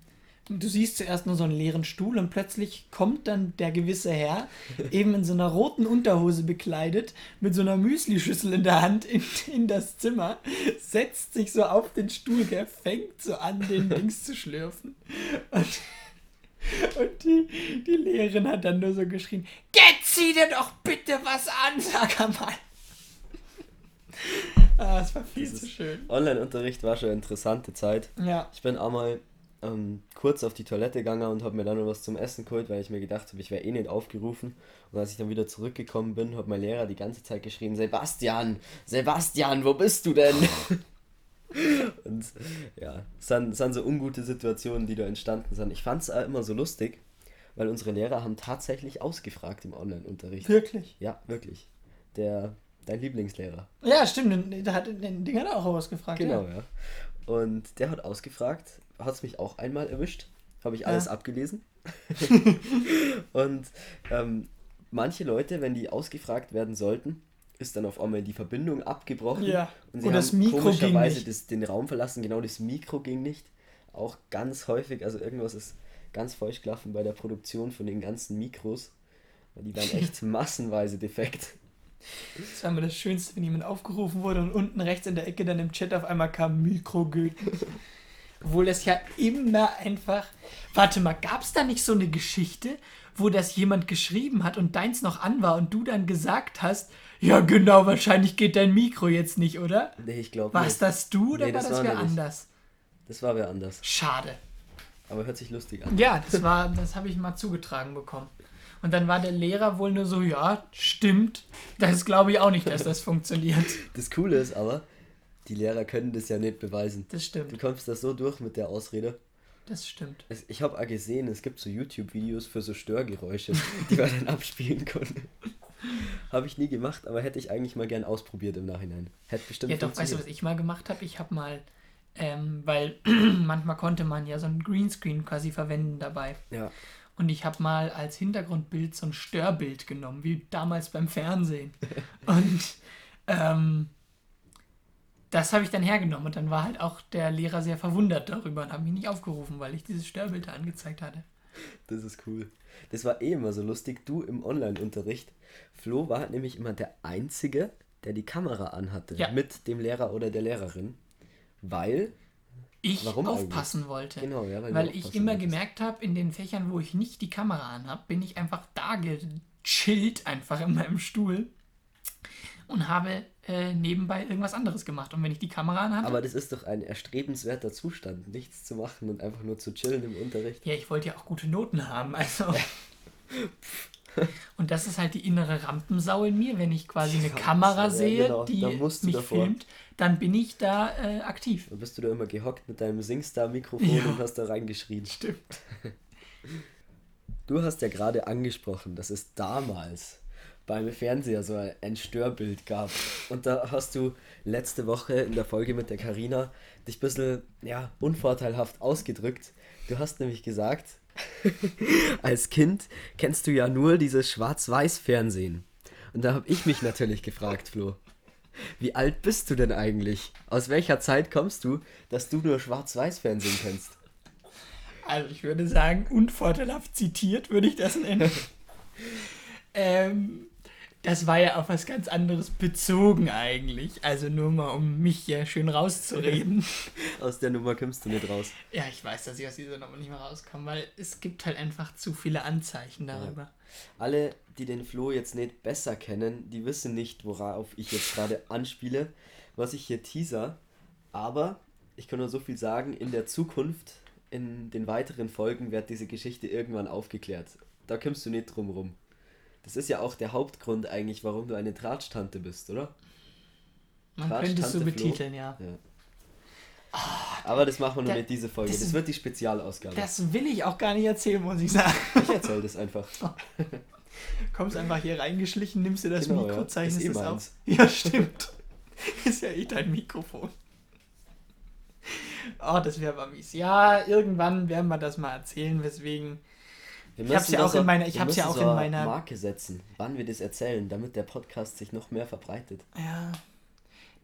[SPEAKER 1] du siehst zuerst nur so einen leeren Stuhl und plötzlich kommt dann der gewisse Herr, eben in so einer roten Unterhose bekleidet, mit so einer Müslischüssel in der Hand in, in das Zimmer, setzt sich so auf den Stuhl, der fängt so an, den Dings zu schlürfen. Und, und die, die Lehrerin hat dann nur so geschrien, Jetzt zieh dir doch bitte was an, sag mal. Ah, es war viel zu schön.
[SPEAKER 2] Online-Unterricht war schon eine interessante Zeit.
[SPEAKER 1] Ja.
[SPEAKER 2] Ich bin einmal ähm, kurz auf die Toilette gegangen und habe mir dann noch was zum Essen geholt, weil ich mir gedacht habe, ich wäre eh nicht aufgerufen. Und als ich dann wieder zurückgekommen bin, hat mein Lehrer die ganze Zeit geschrien, Sebastian, Sebastian, wo bist du denn? und ja, es sind, sind so ungute Situationen, die da entstanden sind. Ich fand es immer so lustig, weil unsere Lehrer haben tatsächlich ausgefragt im Online-Unterricht.
[SPEAKER 1] Wirklich?
[SPEAKER 2] Ja, wirklich. Der, dein Lieblingslehrer.
[SPEAKER 1] Ja, stimmt. den- Der hat, den Ding hat er auch ausgefragt.
[SPEAKER 2] Genau,
[SPEAKER 1] Ja.
[SPEAKER 2] ja. Und der hat ausgefragt, hat es mich auch einmal erwischt, habe ich alles
[SPEAKER 1] Ja.
[SPEAKER 2] abgelesen. und ähm, manche Leute, wenn die ausgefragt werden sollten, ist dann auf einmal die Verbindung abgebrochen.
[SPEAKER 1] Ja.
[SPEAKER 2] Und sie
[SPEAKER 1] Und
[SPEAKER 2] haben
[SPEAKER 1] das Mikro ging
[SPEAKER 2] komischerweise
[SPEAKER 1] nicht.
[SPEAKER 2] Das, den Raum verlassen, genau das Mikro ging nicht. Auch ganz häufig, also irgendwas ist ganz falsch gelaufen bei der Produktion von den ganzen Mikros. Weil die waren echt massenweise defekt.
[SPEAKER 1] Das war immer das Schönste, wenn jemand aufgerufen wurde und unten rechts in der Ecke dann im Chat auf einmal kam Mikrogöten. Obwohl das ja immer einfach. Warte mal, gab es da nicht so eine Geschichte, wo das jemand geschrieben hat und deins noch an war und du dann gesagt hast, ja genau, wahrscheinlich geht dein Mikro jetzt nicht, oder?
[SPEAKER 2] Nee, ich glaube
[SPEAKER 1] War es das du oder
[SPEAKER 2] Nee,
[SPEAKER 1] war
[SPEAKER 2] das
[SPEAKER 1] das
[SPEAKER 2] war
[SPEAKER 1] wer
[SPEAKER 2] mir nicht.
[SPEAKER 1] anders?
[SPEAKER 2] Das war wer anders.
[SPEAKER 1] Schade.
[SPEAKER 2] Aber hört sich lustig an.
[SPEAKER 1] Ja, das war, das habe ich mal zugetragen bekommen. Und dann war der Lehrer wohl nur so, ja, stimmt. Das glaube ich auch nicht, dass das funktioniert.
[SPEAKER 2] Das Coole ist aber, die Lehrer können das ja nicht beweisen.
[SPEAKER 1] Das
[SPEAKER 2] Du
[SPEAKER 1] stimmt.
[SPEAKER 2] kommst da so durch mit der Ausrede.
[SPEAKER 1] Das stimmt.
[SPEAKER 2] Es- Ich habe auch gesehen, es gibt so YouTube-Videos für so Störgeräusche, die man dann abspielen konnte. habe ich nie gemacht, aber hätte ich eigentlich mal gern ausprobiert im Nachhinein. Hätte bestimmt
[SPEAKER 1] Ja, doch, weißt du, was ich mal gemacht habe? Ich habe mal, ähm, weil manchmal konnte man ja so ein Greenscreen quasi verwenden dabei.
[SPEAKER 2] Ja,
[SPEAKER 1] Und ich habe mal als Hintergrundbild so ein Störbild genommen, wie damals beim Fernsehen. Und ähm, das habe ich dann hergenommen. Und dann war halt auch der Lehrer sehr verwundert darüber und hat mich nicht aufgerufen, weil ich dieses Störbild da angezeigt hatte.
[SPEAKER 2] das ist cool. Das war eh immer so lustig. Du im Online-Unterricht. Flo war nämlich immer der Einzige, der die Kamera anhatte.
[SPEAKER 1] Ja.
[SPEAKER 2] Mit dem Lehrer oder der Lehrerin. Weil,
[SPEAKER 1] Ich
[SPEAKER 2] Warum
[SPEAKER 1] aufpassen wollte.
[SPEAKER 2] genau, ja, weil,
[SPEAKER 1] Weil ich immer
[SPEAKER 2] wolltest.
[SPEAKER 1] gemerkt habe, in den Fächern, wo ich nicht die Kamera anhab, bin ich einfach da gechillt, einfach in meinem Stuhl und habe äh, nebenbei irgendwas anderes gemacht. Und wenn ich die Kamera anhatte,
[SPEAKER 2] Aber das ist doch ein erstrebenswerter Zustand, nichts zu machen und einfach nur zu chillen im Unterricht.
[SPEAKER 1] ja, ich wollte ja auch gute Noten haben, also. Und das ist halt die innere Rampensau in mir, wenn ich quasi eine
[SPEAKER 2] Ja,
[SPEAKER 1] Kamera
[SPEAKER 2] ja,
[SPEAKER 1] sehe,
[SPEAKER 2] genau,
[SPEAKER 1] die mich
[SPEAKER 2] davor.
[SPEAKER 1] filmt, dann bin ich da äh, aktiv.
[SPEAKER 2] Dann bist du da immer gehockt mit deinem Singstar-Mikrofon
[SPEAKER 1] Ja.
[SPEAKER 2] und hast da reingeschrien.
[SPEAKER 1] Stimmt.
[SPEAKER 2] Du hast ja gerade angesprochen, dass es damals beim Fernseher so ein Störbild gab. Und da hast du letzte Woche in der Folge mit der Karina dich ein bisschen ja, unvorteilhaft ausgedrückt. Du hast nämlich gesagt, als Kind kennst du ja nur dieses Schwarz-Weiß-Fernsehen. Und da habe ich mich natürlich gefragt, Flo, wie alt bist du denn eigentlich? Aus welcher Zeit kommst du, dass du nur Schwarz-Weiß-Fernsehen kennst?
[SPEAKER 1] Also ich würde sagen, unvorteilhaft zitiert würde ich das nennen. ähm, das war ja auf was ganz anderes bezogen eigentlich. Also nur mal, um mich hier schön rauszureden.
[SPEAKER 2] Aus der Nummer kommst du nicht raus.
[SPEAKER 1] ja, ich weiß, dass ich aus dieser Nummer nicht mehr rauskomme, weil es gibt halt einfach zu viele Anzeichen darüber.
[SPEAKER 2] Alle, die den Flo jetzt nicht besser kennen, die wissen nicht, worauf ich jetzt gerade anspiele, was ich hier teaser. Aber ich kann nur so viel sagen, in der Zukunft, in den weiteren Folgen wird diese Geschichte irgendwann aufgeklärt. Da kommst du nicht drum rum. Das ist ja auch der Hauptgrund eigentlich, warum du eine Tratsch-Tante bist, oder?
[SPEAKER 1] Man könnte es so
[SPEAKER 2] Flo.
[SPEAKER 1] betiteln, ja.
[SPEAKER 2] Ja. Aber das machen wir nur
[SPEAKER 1] da-
[SPEAKER 2] nicht diese Folge.
[SPEAKER 1] das
[SPEAKER 2] Das, wird die Spezialausgabe.
[SPEAKER 1] Das will ich auch gar nicht erzählen, muss ich sagen.
[SPEAKER 2] ich erzähl das einfach.
[SPEAKER 1] Kommst einfach hier reingeschlichen, nimmst dir das
[SPEAKER 2] Genau,
[SPEAKER 1] Mikro,
[SPEAKER 2] ja.
[SPEAKER 1] zeichnest
[SPEAKER 2] eh
[SPEAKER 1] es auf.
[SPEAKER 2] meins.
[SPEAKER 1] Ja, stimmt. Ist ja eh dein Mikrofon. Oh, das wäre aber mies. Ja, irgendwann werden wir das mal erzählen, weswegen.
[SPEAKER 2] Wir
[SPEAKER 1] Ich hab's
[SPEAKER 2] müssen
[SPEAKER 1] ja auch in meiner- ich hab's ja auch in
[SPEAKER 2] eine
[SPEAKER 1] meiner-
[SPEAKER 2] Marke setzen, wann wir das erzählen, damit der Podcast sich noch mehr verbreitet.
[SPEAKER 1] Ja.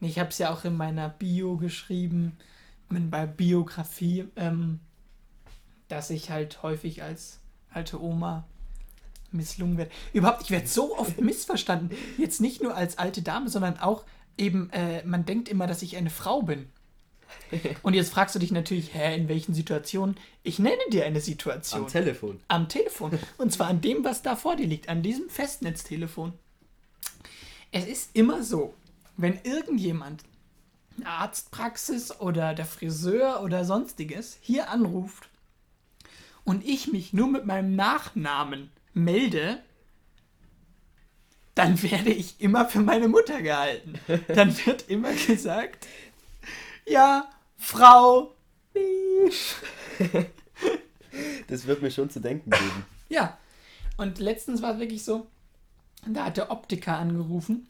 [SPEAKER 1] Ich habe es ja auch in meiner Bio geschrieben, in- bei Biografie, ähm, dass ich halt häufig als alte Oma misslungen werde. Überhaupt, ich werde so oft missverstanden. Jetzt nicht nur als alte Dame, sondern auch eben, äh, man denkt immer, dass ich eine Frau bin. Und jetzt fragst du dich natürlich, hä, in welchen Situationen? Ich nenne dir eine Situation.
[SPEAKER 2] Am Telefon.
[SPEAKER 1] Am Telefon. Und zwar an dem, was da vor dir liegt, an diesem Festnetztelefon. Es ist immer so, wenn irgendjemand, eine Arztpraxis oder der Friseur oder sonstiges, hier anruft und ich mich nur mit meinem Nachnamen melde, dann werde ich immer für meine Mutter gehalten. Dann wird immer gesagt, ja, Frau.
[SPEAKER 2] Das wird mir schon zu denken geben.
[SPEAKER 1] Ja. Und letztens war es wirklich so, da hat der Optiker angerufen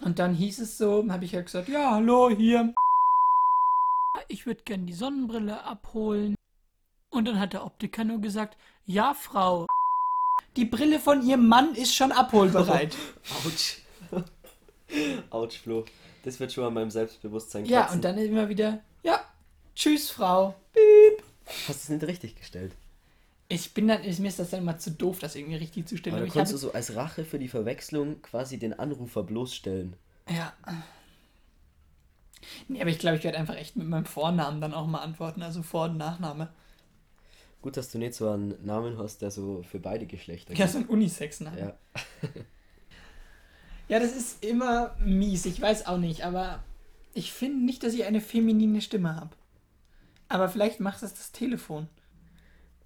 [SPEAKER 1] und dann hieß es so, habe ich ja gesagt, ja, hallo, hier. Ich würde gerne die Sonnenbrille abholen. Und dann hat der Optiker nur gesagt, ja, Frau. Die Brille von Ihrem Mann ist schon abholbereit.
[SPEAKER 2] Autsch. Autsch, Flo. Das wird schon an meinem Selbstbewusstsein
[SPEAKER 1] ja,
[SPEAKER 2] kratzen.
[SPEAKER 1] und dann immer wieder, ja, tschüss, Frau.
[SPEAKER 2] Hast du es nicht richtig gestellt?
[SPEAKER 1] Ich bin dann, mir ist das dann immer zu doof, das irgendwie richtig zu stellen.
[SPEAKER 2] Aber
[SPEAKER 1] Aber
[SPEAKER 2] konntest du so als Rache für die Verwechslung quasi den Anrufer bloßstellen.
[SPEAKER 1] ja. Nee, aber ich glaube, ich werde einfach echt mit meinem Vornamen dann auch mal antworten, also Vor- und Nachname.
[SPEAKER 2] Gut, dass du nicht so einen Namen hast, der so für beide Geschlechter
[SPEAKER 1] Ja, so ein Unisex-Name.
[SPEAKER 2] Ja.
[SPEAKER 1] Ja, das ist immer mies. Ich weiß auch nicht, aber ich finde nicht, dass ich eine feminine Stimme habe. Aber vielleicht macht das das Telefon.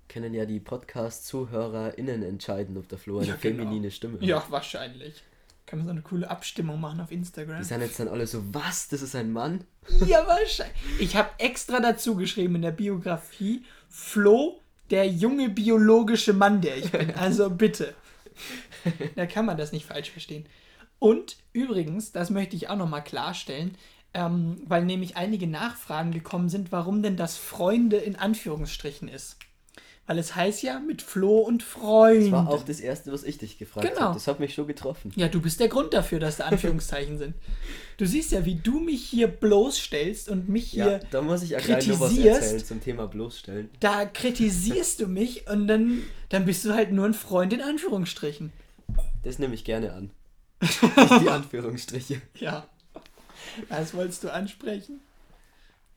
[SPEAKER 2] Können ja die Podcast-ZuhörerInnen entscheiden, ob der Flo eine
[SPEAKER 1] Ja, genau.
[SPEAKER 2] feminine Stimme hat.
[SPEAKER 1] Ja, wahrscheinlich. Kann man so eine coole Abstimmung machen auf Instagram.
[SPEAKER 2] Die sind jetzt dann alle so, was? Das ist ein Mann?
[SPEAKER 1] Ja, wahrscheinlich. Ich habe extra dazu geschrieben in der Biografie, Flo, der junge biologische Mann, der ich bin. Also bitte. Da kann man das nicht falsch verstehen. Und übrigens, das möchte ich auch nochmal klarstellen, ähm, weil nämlich einige Nachfragen gekommen sind, warum denn das Freunde in Anführungsstrichen ist. Weil es heißt ja mit Flo und Freund.
[SPEAKER 2] Das war auch das Erste, was ich dich gefragt
[SPEAKER 1] Genau.
[SPEAKER 2] habe. Das hat mich schon getroffen.
[SPEAKER 1] Ja, du bist der Grund dafür, dass da Anführungszeichen sind. Du siehst ja, wie du mich hier bloßstellst und mich hier
[SPEAKER 2] Ja, da muss ich ja gleich noch was
[SPEAKER 1] kritisierst.
[SPEAKER 2] erzählen zum Thema bloßstellen.
[SPEAKER 1] da kritisierst du mich und dann, dann bist du halt nur ein Freund in Anführungsstrichen.
[SPEAKER 2] Das nehme ich gerne an. Nicht die Anführungsstriche.
[SPEAKER 1] Ja. Was wolltest du ansprechen?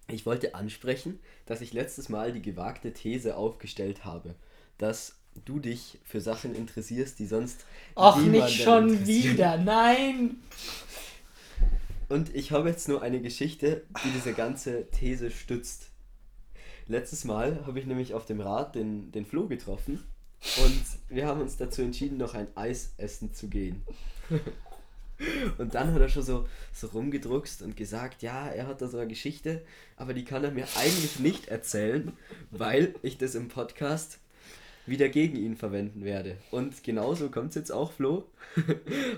[SPEAKER 2] Ich wollte ansprechen, dass ich letztes Mal die gewagte These aufgestellt habe, dass du dich für Sachen interessierst, die sonst
[SPEAKER 1] Ach,
[SPEAKER 2] niemanden
[SPEAKER 1] nicht schon wieder. Nein.
[SPEAKER 2] Und ich habe jetzt nur eine Geschichte, die diese ganze These stützt. Letztes Mal habe ich nämlich auf dem Rad den, den Flo getroffen und wir haben uns dazu entschieden, noch ein Eis essen zu gehen. Und dann hat er schon so, so rumgedruckst und gesagt, ja, er hat da so eine Geschichte, aber die kann er mir eigentlich nicht erzählen, weil ich das im Podcast wieder gegen ihn verwenden werde. Und genauso kommt es jetzt auch, Flo.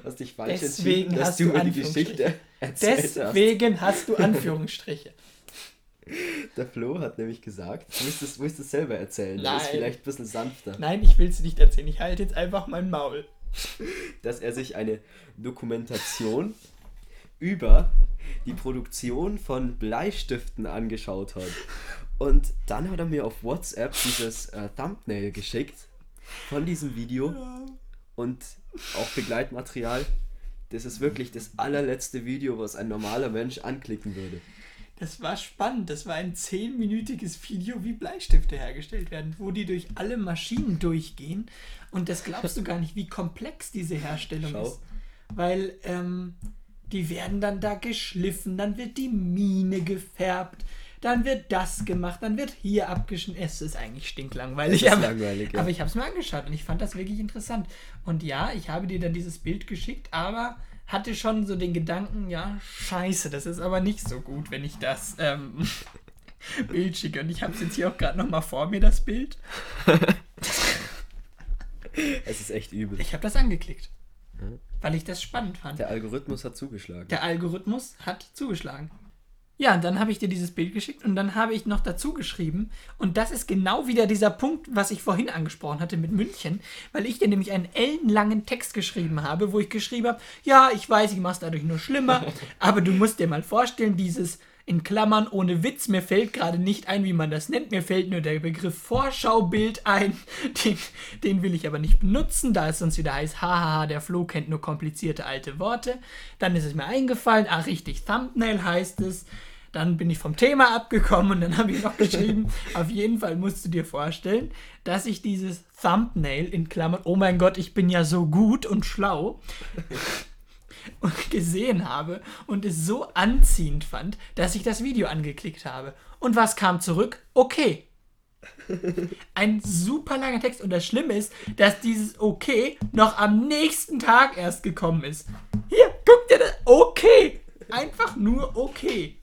[SPEAKER 2] Hast dich falsch
[SPEAKER 1] Deswegen
[SPEAKER 2] entschieden, dass
[SPEAKER 1] hast
[SPEAKER 2] du
[SPEAKER 1] du
[SPEAKER 2] mir die. Geschichte erzählt hast.
[SPEAKER 1] Deswegen hast du Anführungsstriche.
[SPEAKER 2] Der Flo hat nämlich gesagt, du musst es, musst es selber erzählen, das ist
[SPEAKER 1] Nein.
[SPEAKER 2] vielleicht ein bisschen sanfter,
[SPEAKER 1] Nein, ich will es nicht erzählen. Ich halte jetzt einfach mein Maul.
[SPEAKER 2] dass er sich eine Dokumentation über die Produktion von Bleistiften angeschaut hat. Und dann hat er mir auf WhatsApp dieses äh, Thumbnail geschickt von diesem Video und auch Begleitmaterial. Das ist wirklich das allerletzte Video, was ein normaler Mensch anklicken würde.
[SPEAKER 1] Das war spannend. Das war ein zehnminütiges Video, wie Bleistifte hergestellt werden, wo die durch alle Maschinen durchgehen. Und das glaubst du gar nicht, wie komplex diese Herstellung
[SPEAKER 2] Schau.
[SPEAKER 1] ist. Weil ähm, die werden dann da geschliffen, dann wird die Mine gefärbt, dann wird das gemacht, dann wird hier abgeschnitten. Es ist eigentlich stinklangweilig.
[SPEAKER 2] Ist
[SPEAKER 1] aber,
[SPEAKER 2] langweilig, ja.
[SPEAKER 1] aber ich habe es mir angeschaut und ich fand das wirklich interessant. Und ja, ich habe dir dann dieses Bild geschickt, aber hatte schon so den Gedanken, ja, scheiße, das ist aber nicht so gut, wenn ich das ähm, Bild schicke. Und ich habe es jetzt hier auch gerade nochmal vor mir, das Bild.
[SPEAKER 2] Es ist echt übel.
[SPEAKER 1] Ich habe das angeklickt, weil ich das spannend fand.
[SPEAKER 2] Der Algorithmus hat zugeschlagen.
[SPEAKER 1] Der Algorithmus hat zugeschlagen. Ja, und dann habe ich dir dieses Bild geschickt und dann habe ich noch dazu geschrieben, und das ist genau wieder dieser Punkt, was ich vorhin angesprochen hatte mit München, weil ich dir nämlich einen ellenlangen Text geschrieben habe, wo ich geschrieben habe, ja, ich weiß, ich mache es dadurch nur schlimmer, aber du musst dir mal vorstellen, dieses in Klammern ohne Witz, mir fällt gerade nicht ein, wie man das nennt, mir fällt nur der Begriff Vorschaubild ein, den, den will ich aber nicht benutzen, da es sonst wieder heißt, hahaha, der Flo kennt nur komplizierte alte Worte. Dann ist es mir eingefallen, ach richtig, Thumbnail heißt es. Dann bin ich vom Thema abgekommen und dann habe ich noch geschrieben, auf jeden Fall musst du dir vorstellen, dass ich dieses Thumbnail in Klammern, oh mein Gott, ich bin ja so gut und schlau, gesehen habe und es so anziehend fand, dass ich das Video angeklickt habe. Und was kam zurück? Okay. Ein super langer Text und das Schlimme ist, dass dieses Okay noch am nächsten Tag erst gekommen ist. Hier, guck dir das. Okay. Einfach nur okay.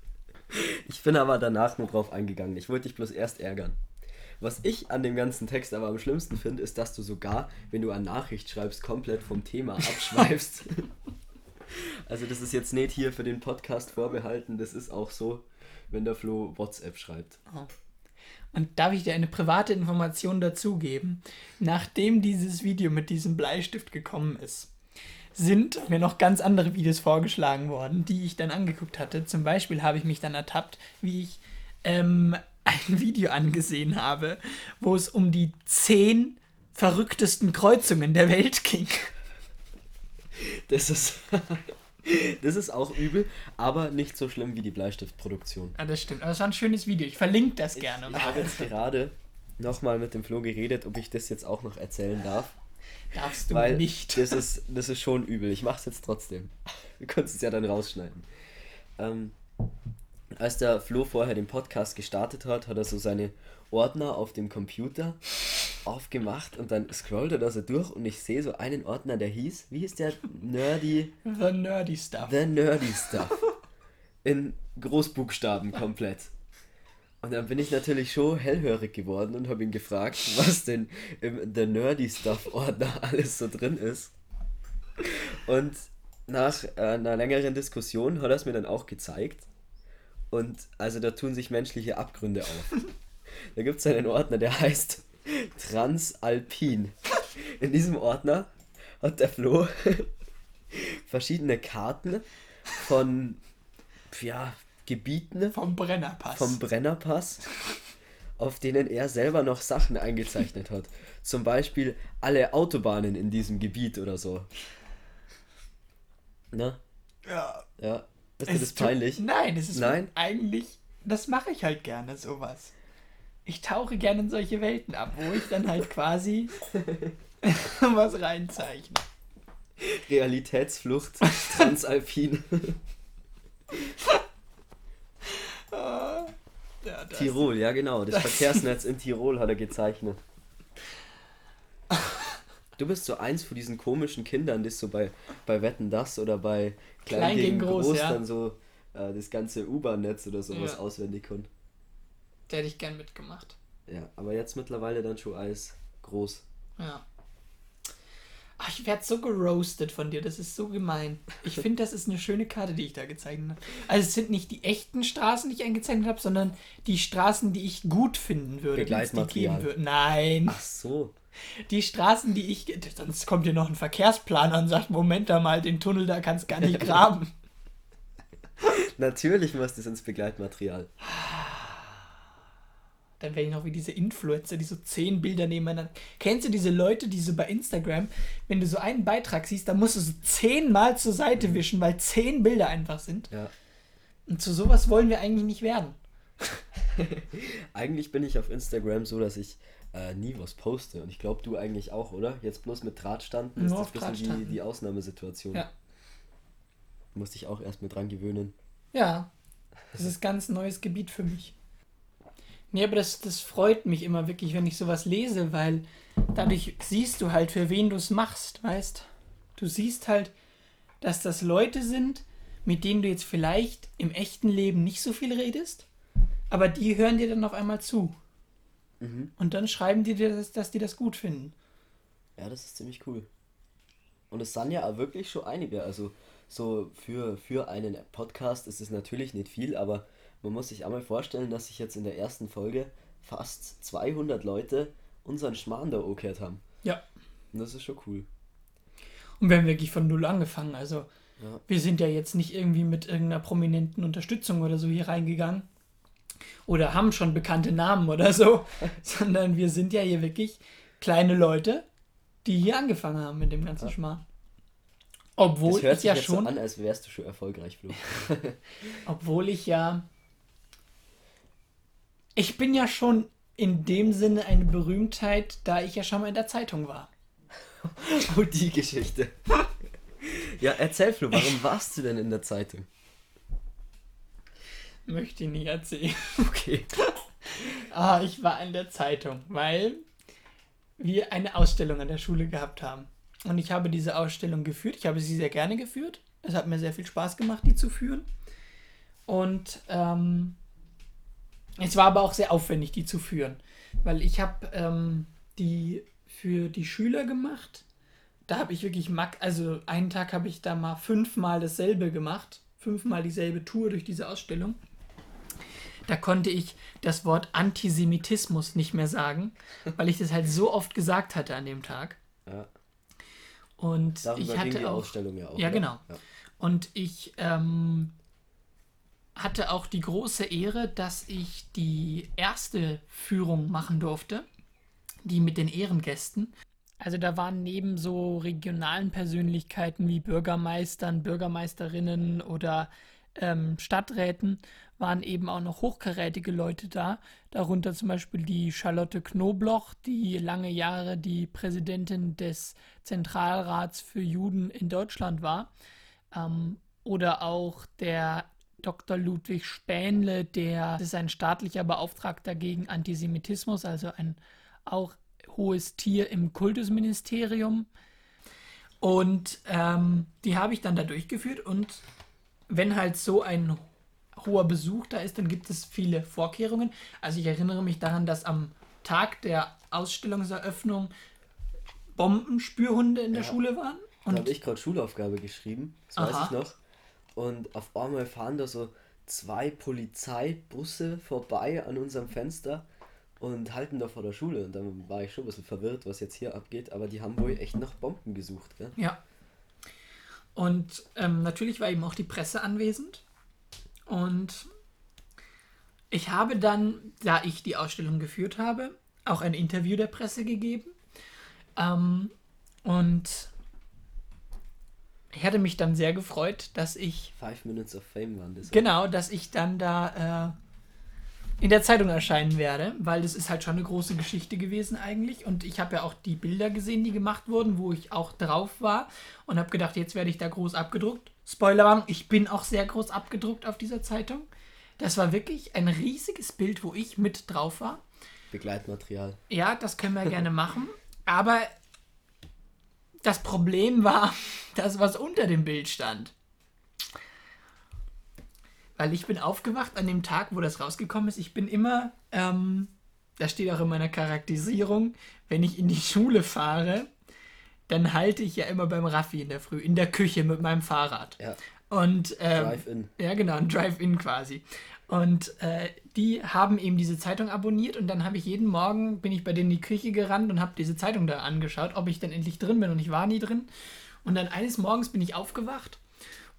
[SPEAKER 2] Ich bin aber danach nur drauf eingegangen. Ich wollte dich bloß erst ärgern. Was ich an dem ganzen Text aber am schlimmsten finde, ist, dass du sogar, wenn du eine Nachricht schreibst, komplett vom Thema abschweifst. Also das ist jetzt nicht hier für den Podcast vorbehalten, das ist auch so, wenn der Flo WhatsApp schreibt.
[SPEAKER 1] Oh. Und darf ich dir eine private Information dazugeben? Nachdem dieses Video mit diesem Bleistift gekommen ist, sind mir noch ganz andere Videos vorgeschlagen worden, die ich dann angeguckt hatte. Zum Beispiel habe ich mich dann ertappt, wie ich ähm, ein Video angesehen habe, wo es um die zehn verrücktesten Kreuzungen der Welt ging.
[SPEAKER 2] Das ist, das ist auch übel, aber nicht so schlimm wie die Bleistiftproduktion.
[SPEAKER 1] Ja, das stimmt. Aber es war ein schönes Video. Ich verlinke das gerne.
[SPEAKER 2] Ich, ich habe jetzt gerade nochmal mit dem Flo geredet, ob ich das jetzt auch noch erzählen darf.
[SPEAKER 1] Darfst du
[SPEAKER 2] Weil
[SPEAKER 1] nicht.
[SPEAKER 2] Das ist, das ist schon übel. Ich mache es jetzt trotzdem. Du kannst es ja dann rausschneiden. Ähm, als der Flo vorher den Podcast gestartet hat, hat er so seine Ordner auf dem Computer aufgemacht und dann scrollt er da so durch und ich sehe so einen Ordner, der hieß, wie hieß der? Nerdy.
[SPEAKER 1] The Nerdy Stuff.
[SPEAKER 2] The Nerdy Stuff. In Großbuchstaben komplett. Und dann bin ich natürlich schon hellhörig geworden und habe ihn gefragt, was denn im The Nerdy Stuff Ordner alles so drin ist. Und nach äh, einer längeren Diskussion hat er es mir dann auch gezeigt. Und also da tun sich menschliche Abgründe auf. Da gibt es einen Ordner, der heißt Transalpin. In diesem Ordner hat der Flo verschiedene Karten von ja, Gebieten
[SPEAKER 1] vom Brennerpass.
[SPEAKER 2] Vom Brennerpass, auf denen er selber noch Sachen eingezeichnet hat. Zum Beispiel alle Autobahnen in diesem Gebiet oder so. Ne?
[SPEAKER 1] Ja.
[SPEAKER 2] Ja. Ist dir das peinlich?
[SPEAKER 1] Nein, es ist
[SPEAKER 2] Nein?
[SPEAKER 1] eigentlich, das mache ich halt gerne, sowas. Ich tauche gerne in solche Welten ab, wo ich dann halt quasi was reinzeichne.
[SPEAKER 2] Realitätsflucht, Transalpin.
[SPEAKER 1] Ah, ja, das-
[SPEAKER 2] Tirol, ja genau. Das, Verkehrsnetz in Tirol hat er gezeichnet. Du bist so eins von diesen komischen Kindern, das so bei, bei Wetten das oder bei Klein,
[SPEAKER 1] Klein
[SPEAKER 2] gegen,
[SPEAKER 1] gegen
[SPEAKER 2] Groß,
[SPEAKER 1] Groß, ja.
[SPEAKER 2] dann so äh, das ganze U-Bahn-Netz oder sowas
[SPEAKER 1] Ja.
[SPEAKER 2] auswendig kann.
[SPEAKER 1] Da hätte ich gern mitgemacht.
[SPEAKER 2] Ja, aber jetzt mittlerweile dann schon als groß.
[SPEAKER 1] Ja. Ach, ich werde so geroastet von dir, das ist so gemein. Ich finde, das ist eine schöne Karte, die ich da gezeichnet habe. Also es sind nicht die echten Straßen, die ich eingezeichnet habe, sondern die Straßen, die ich gut finden würde. die es die
[SPEAKER 2] Begleitmaterial.
[SPEAKER 1] geben würde. Nein.
[SPEAKER 2] Ach so.
[SPEAKER 1] Die Straßen, die ich. Sonst kommt hier noch ein Verkehrsplaner und sagt: Moment da mal, den Tunnel da kannst gar nicht graben.
[SPEAKER 2] Natürlich muss das ins Begleitmaterial.
[SPEAKER 1] Dann wäre ich noch wie diese Influencer, die so zehn Bilder nebeneinander. Kennst du diese Leute, die so bei Instagram, wenn du so einen Beitrag siehst, dann musst du so zehnmal zur Seite wischen, weil zehn Bilder einfach sind.
[SPEAKER 2] Ja.
[SPEAKER 1] Und zu sowas wollen wir eigentlich nicht werden.
[SPEAKER 2] Eigentlich bin ich auf Instagram so, dass ich äh, nie was poste. Und ich glaube, du eigentlich auch, oder? Jetzt bloß mit Drahtstanden ist
[SPEAKER 1] Nur
[SPEAKER 2] das
[SPEAKER 1] auf
[SPEAKER 2] ein bisschen die, die Ausnahmesituation.
[SPEAKER 1] Ja.
[SPEAKER 2] Musste ich auch erst mit dran gewöhnen.
[SPEAKER 1] Ja, das ist ganz neues Gebiet für mich. Nee, aber das, das freut mich immer wirklich, wenn ich sowas lese, weil dadurch siehst du halt, für wen du es machst, weißt? Du siehst halt, dass das Leute sind, mit denen du jetzt vielleicht im echten Leben nicht so viel redest, aber die hören dir dann auf einmal zu.
[SPEAKER 2] Mhm.
[SPEAKER 1] Und dann schreiben die dir, dass, dass die das gut finden.
[SPEAKER 2] Ja, das ist ziemlich cool. Und es sind ja auch wirklich schon einige. Also so für, für einen Podcast ist es natürlich nicht viel, aber man muss sich einmal vorstellen, dass sich jetzt in der ersten Folge fast 200 Leute unseren Schmarrn da angehört haben.
[SPEAKER 1] Ja.
[SPEAKER 2] Und das ist schon cool.
[SPEAKER 1] Und wir haben wirklich von null angefangen. Also Ja. Wir sind ja jetzt nicht irgendwie mit irgendeiner prominenten Unterstützung oder so hier reingegangen. Oder haben schon bekannte Namen oder so. sondern wir sind ja hier wirklich kleine Leute, die hier angefangen haben mit dem ganzen ja. Schmarrn. Obwohl das hört ich ja
[SPEAKER 2] schon. So an, als wärst du schon erfolgreich, Flo.
[SPEAKER 1] obwohl ich ja. Ich bin ja schon in dem Sinne eine Berühmtheit, da ich ja schon mal in der Zeitung war.
[SPEAKER 2] oh, die Geschichte. ja, erzähl, Flo, warum warst du denn in der Zeitung?
[SPEAKER 1] Möchte ich nicht erzählen. Okay. ah, ich war in der Zeitung, weil wir eine Ausstellung an der Schule gehabt haben. Und ich habe diese Ausstellung geführt. Ich habe sie sehr gerne geführt. Es hat mir sehr viel Spaß gemacht, die zu führen. Und ähm, es war aber auch sehr aufwendig, die zu führen. Weil ich habe ähm, die für die Schüler gemacht. Da habe ich wirklich, also einen Tag habe ich da mal fünfmal dasselbe gemacht. Fünfmal dieselbe Tour durch diese Ausstellung. Da konnte ich das Wort Antisemitismus nicht mehr sagen, weil ich das halt so oft gesagt hatte an dem Tag. Ja. Und Darüber ich hatte die auch, Ausstellung ja auch. Ja, genau. Ja. Und ich ähm, hatte auch die große Ehre, dass ich die erste Führung machen durfte, die mit den Ehrengästen. Also da waren neben so regionalen Persönlichkeiten wie Bürgermeistern, Bürgermeisterinnen oder ähm, Stadträten waren eben auch noch hochkarätige Leute da. Darunter zum Beispiel die Charlotte Knobloch, die lange Jahre die Präsidentin des Zentralrats für Juden in Deutschland war. Ähm, oder auch der Dr. Ludwig Spähnle, der ist ein staatlicher Beauftragter gegen Antisemitismus, also ein auch hohes Tier im Kultusministerium. Und ähm, die habe ich dann da durchgeführt und wenn halt so ein hoher Besuch da ist, dann gibt es viele Vorkehrungen. Also ich erinnere mich daran, dass am Tag der Ausstellungseröffnung Bombenspürhunde in der ja. Schule waren.
[SPEAKER 2] Und da habe ich gerade Schulaufgabe geschrieben, das Aha. weiß ich noch. Und auf einmal fahren da so zwei Polizeibusse vorbei an unserem Fenster und halten da vor der Schule. Und dann war ich schon ein bisschen verwirrt, was jetzt hier abgeht, aber die haben wohl echt nach Bomben gesucht. Gell?
[SPEAKER 1] Ja. Und ähm, natürlich war eben auch die Presse anwesend. Und ich habe dann, da ich die Ausstellung geführt habe, auch ein Interview der Presse gegeben. Ähm, und ich hatte mich dann sehr gefreut, dass ich.
[SPEAKER 2] Five Minutes of Fame waren das.
[SPEAKER 1] Genau, dass ich dann da äh, in der Zeitung erscheinen werde, weil das ist halt schon eine große Geschichte gewesen eigentlich. Und ich habe ja auch die Bilder gesehen, die gemacht wurden, wo ich auch drauf war und habe gedacht, jetzt werde ich da groß abgedruckt. Spoilerwarnung, ich bin auch sehr groß abgedruckt auf dieser Zeitung. Das war wirklich ein riesiges Bild, wo ich mit drauf war.
[SPEAKER 2] Begleitmaterial.
[SPEAKER 1] Ja, das können wir gerne machen. Aber das Problem war das, was unter dem Bild stand. Weil ich bin aufgewacht an dem Tag, wo das rausgekommen ist. Ich bin immer, ähm, das steht auch in meiner Charakterisierung, wenn ich in die Schule fahre, dann halte ich ja immer beim Raffi in der Früh, in der Küche mit meinem Fahrrad. Ja. Und, ähm, Drive-In. Ja, genau, ein Drive-In quasi. Und äh, die haben eben diese Zeitung abonniert und dann habe ich jeden Morgen, bin ich bei denen in die Küche gerannt und habe diese Zeitung da angeschaut, ob ich dann endlich drin bin und ich war nie drin. Und dann eines Morgens bin ich aufgewacht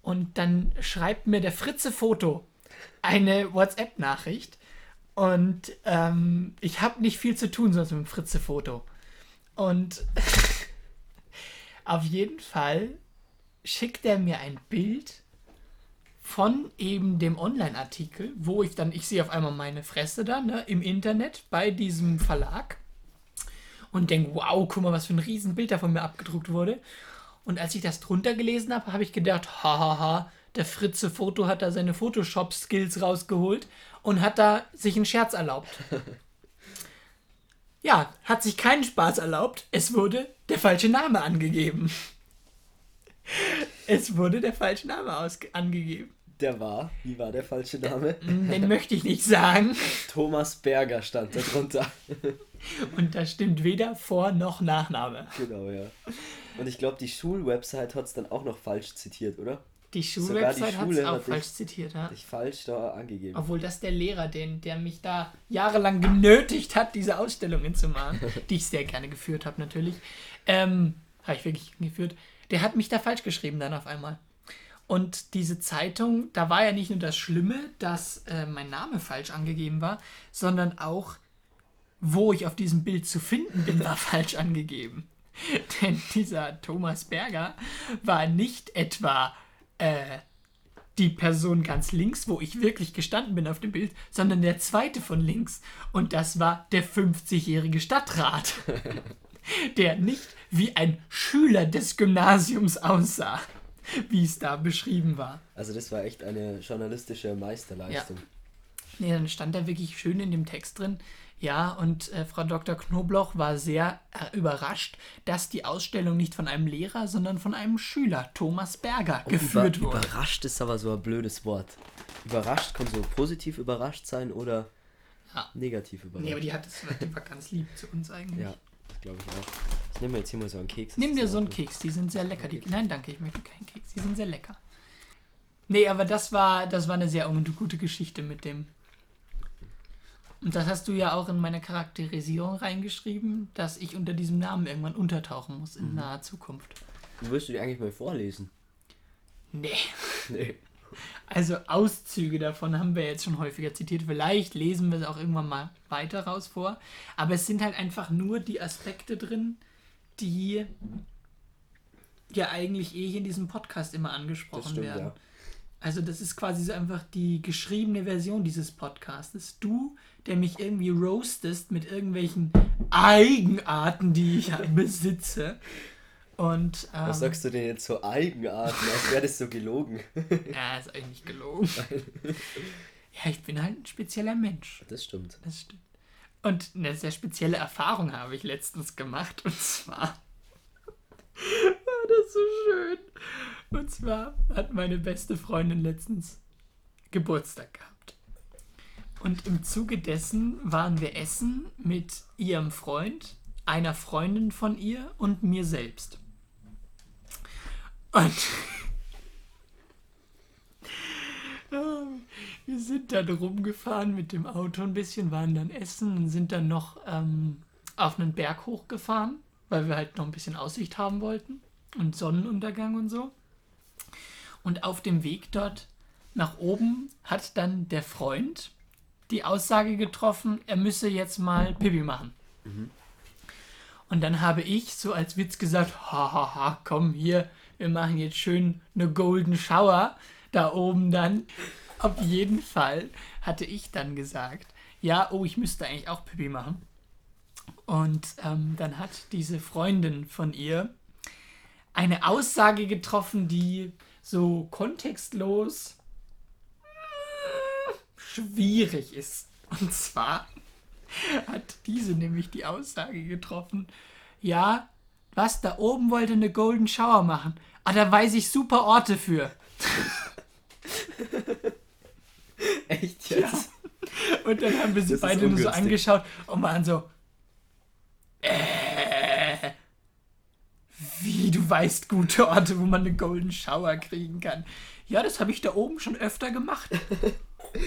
[SPEAKER 1] und dann schreibt mir der Fritze Foto eine WhatsApp-Nachricht und ähm, ich habe nicht viel zu tun sonst mit dem Fritze Foto. Und auf jeden Fall schickt er mir ein Bild von eben dem Online-Artikel, wo ich dann, ich sehe auf einmal meine Fresse da ne, im Internet bei diesem Verlag und denke, wow, guck mal, was für ein Riesenbild da von mir abgedruckt wurde. Und als ich das drunter gelesen habe, habe ich gedacht, hahaha, der Fritze Foto hat da seine Photoshop-Skills rausgeholt und hat da sich einen Scherz erlaubt. ja, hat sich keinen Spaß erlaubt. Es wurde der falsche Name angegeben. Es wurde der falsche Name angegeben.
[SPEAKER 2] Der war, wie war der falsche Name?
[SPEAKER 1] Den möchte ich nicht sagen.
[SPEAKER 2] Thomas Berger stand da drunter.
[SPEAKER 1] Und da stimmt weder Vor- noch Nachname.
[SPEAKER 2] Genau, ja. Und ich glaube, die Schulwebsite hat es dann auch noch falsch zitiert, oder?
[SPEAKER 1] Die Schulwebsite hat es auch falsch zitiert, ja.
[SPEAKER 2] Ich falsch da angegeben.
[SPEAKER 1] Obwohl das der Lehrer, den, der mich da jahrelang genötigt hat, diese Ausstellungen zu machen, die ich sehr gerne geführt habe natürlich, ähm, habe ich wirklich geführt, der hat mich da falsch geschrieben dann auf einmal. Und diese Zeitung, da war ja nicht nur das Schlimme, dass äh, mein Name falsch angegeben war, sondern auch, wo ich auf diesem Bild zu finden bin, war falsch angegeben. Denn dieser Thomas Berger war nicht etwa äh, die Person ganz links, wo ich wirklich gestanden bin auf dem Bild, sondern der zweite von links. Und das war der 50-jährige Stadtrat, der nicht wie ein Schüler des Gymnasiums aussah, wie es da beschrieben war.
[SPEAKER 2] Also das war echt eine journalistische Meisterleistung.
[SPEAKER 1] Ja. Nee, dann stand da wirklich schön in dem Text drin, ja, und äh, Frau Dr. Knobloch war sehr äh, überrascht, dass die Ausstellung nicht von einem Lehrer, sondern von einem Schüler, Thomas Berger,
[SPEAKER 2] Oh,
[SPEAKER 1] geführt
[SPEAKER 2] über,
[SPEAKER 1] wurde.
[SPEAKER 2] Überrascht ist aber so ein blödes Wort. Überrascht kann so positiv überrascht sein oder
[SPEAKER 1] Ja.
[SPEAKER 2] negativ überrascht.
[SPEAKER 1] Nee, aber die, hat es, die war ganz lieb zu uns eigentlich.
[SPEAKER 2] ja, das glaube ich auch. Ich nehme jetzt hier mal so einen Keks.
[SPEAKER 1] Nimm dir so einen. Keks, die sind sehr lecker. Die, nein, danke, ich möchte keinen Keks, die sind sehr lecker. Nee, aber das war, das war eine sehr gute Geschichte mit dem. Und das hast du ja auch in meine Charakterisierung reingeschrieben, dass ich unter diesem Namen irgendwann untertauchen muss in naher Zukunft.
[SPEAKER 2] Willst du die eigentlich mal vorlesen?
[SPEAKER 1] Nee.
[SPEAKER 2] Nee.
[SPEAKER 1] Also Auszüge davon haben wir jetzt schon häufiger zitiert. Vielleicht lesen wir es auch irgendwann mal weiter raus vor. Aber es sind halt einfach nur die Aspekte drin, die ja eigentlich eh in diesem Podcast immer angesprochen
[SPEAKER 2] stimmt,
[SPEAKER 1] werden.
[SPEAKER 2] ja.
[SPEAKER 1] Also das ist quasi so einfach die geschriebene Version dieses Podcastes. Du, der mich irgendwie roastest mit irgendwelchen Eigenarten, die ich besitze. Und ähm,
[SPEAKER 2] Was sagst du denn jetzt so Eigenarten, als wäre das so gelogen?
[SPEAKER 1] Ja, ist eigentlich nicht gelogen. ja, ich bin halt ein spezieller Mensch.
[SPEAKER 2] Das stimmt.
[SPEAKER 1] Das stimmt. Und eine sehr spezielle Erfahrung habe ich letztens gemacht. Und zwar war das so schön. Und zwar hat meine beste Freundin letztens Geburtstag gehabt. Und im Zuge dessen waren wir essen mit ihrem Freund, einer Freundin von ihr und mir selbst. Und wir sind dann rumgefahren mit dem Auto ein bisschen, waren dann essen und sind dann noch ähm, auf einen Berg hochgefahren, weil wir halt noch ein bisschen Aussicht haben wollten und Sonnenuntergang und so. Und auf dem Weg dort nach oben hat dann der Freund die Aussage getroffen, er müsse jetzt mal Pipi machen. Und dann habe ich so als Witz gesagt, hahaha, ha, ha, komm hier, wir machen jetzt schön eine Golden Shower da oben dann. Auf jeden Fall hatte ich dann gesagt, ja, oh, ich müsste eigentlich auch Pipi machen. Und ähm, dann hat diese Freundin von ihr eine Aussage getroffen, die so kontextlos äh, schwierig ist. Und zwar hat diese nämlich die Aussage getroffen, ja, was, da oben wollte eine Golden Shower machen. Ah, da weiß ich super Orte für.
[SPEAKER 2] Echt jetzt?
[SPEAKER 1] Und dann haben wir sie
[SPEAKER 2] Das
[SPEAKER 1] beide nur so angeschaut und waren so, äh, wie, du weißt gute Orte, wo man eine Golden Shower kriegen kann. Ja, das habe ich da oben schon öfter gemacht.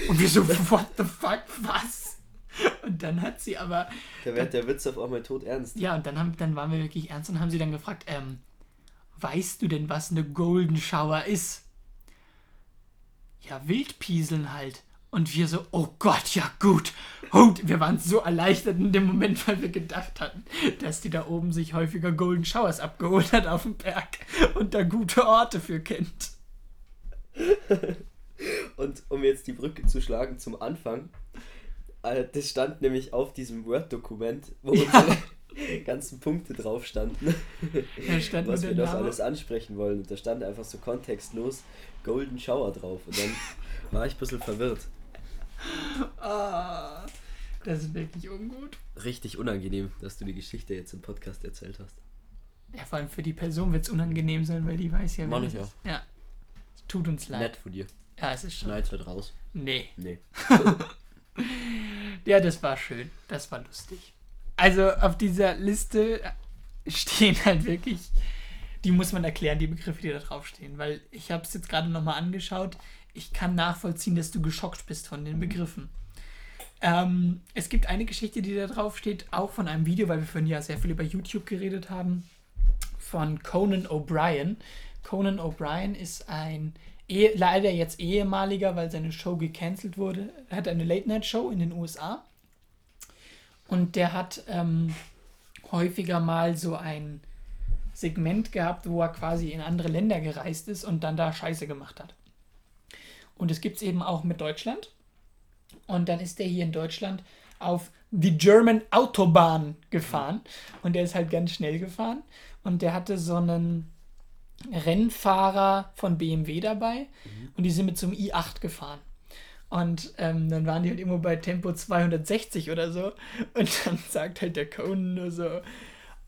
[SPEAKER 1] Und wir so, what the fuck, was? Und dann hat sie aber,
[SPEAKER 2] Da wird der Witz auf einmal tot ernst.
[SPEAKER 1] ja, und dann, haben, dann waren wir wirklich ernst und haben sie dann gefragt, ähm, weißt du denn, was eine Golden Shower ist? Ja, Wildpieseln halt. Und wir so, oh Gott, ja gut. Und wir waren so erleichtert in dem Moment, weil wir gedacht hatten, dass die da oben sich häufiger Golden Showers abgeholt hat auf dem Berg und da gute Orte für kennt.
[SPEAKER 2] Und um jetzt die Brücke zu schlagen zum Anfang, das stand nämlich auf diesem Word-Dokument, wo unsere ganzen Punkte drauf standen,
[SPEAKER 1] stand
[SPEAKER 2] was wir
[SPEAKER 1] Name.
[SPEAKER 2] alles ansprechen wollen. Und da stand einfach so kontextlos Golden Shower drauf. Und dann war ich ein bisschen verwirrt.
[SPEAKER 1] Ah, das ist wirklich ungut.
[SPEAKER 2] Richtig unangenehm, dass du die Geschichte jetzt im Podcast erzählt hast.
[SPEAKER 1] Ja, vor allem für die Person wird es unangenehm sein, weil die weiß ja, wer
[SPEAKER 2] ich auch.
[SPEAKER 1] Ja. Tut uns leid.
[SPEAKER 2] Nett von dir.
[SPEAKER 1] Ja, es ist schon.
[SPEAKER 2] Schneid's halt raus.
[SPEAKER 1] Nee.
[SPEAKER 2] Nee.
[SPEAKER 1] Ja, das war schön. Das war lustig. Also auf dieser Liste stehen halt wirklich, die muss man erklären, die Begriffe, die da draufstehen. Weil ich habe es jetzt gerade nochmal angeschaut. Ich kann nachvollziehen, dass du geschockt bist von den Begriffen. Ähm, es gibt eine Geschichte, die da drauf steht, auch von einem Video, weil wir vorhin ja sehr viel über YouTube geredet haben, von Conan O'Brien. Conan O'Brien ist ein eh, leider jetzt ehemaliger, weil seine Show gecancelt wurde. Er hat eine Late-Night-Show in den USA. Und der hat ähm, häufiger mal so ein Segment gehabt, wo er quasi in andere Länder gereist ist und dann da Scheiße gemacht hat. Und es gibt es eben auch mit Deutschland. Und dann ist der hier in Deutschland auf die German Autobahn gefahren. Und der ist halt ganz schnell gefahren. Und der hatte so einen Rennfahrer von BMW dabei. Und die sind mit so einem i8 gefahren. Und ähm, dann waren die halt irgendwo bei Tempo 260 oder so. Und dann sagt halt der Conan nur so: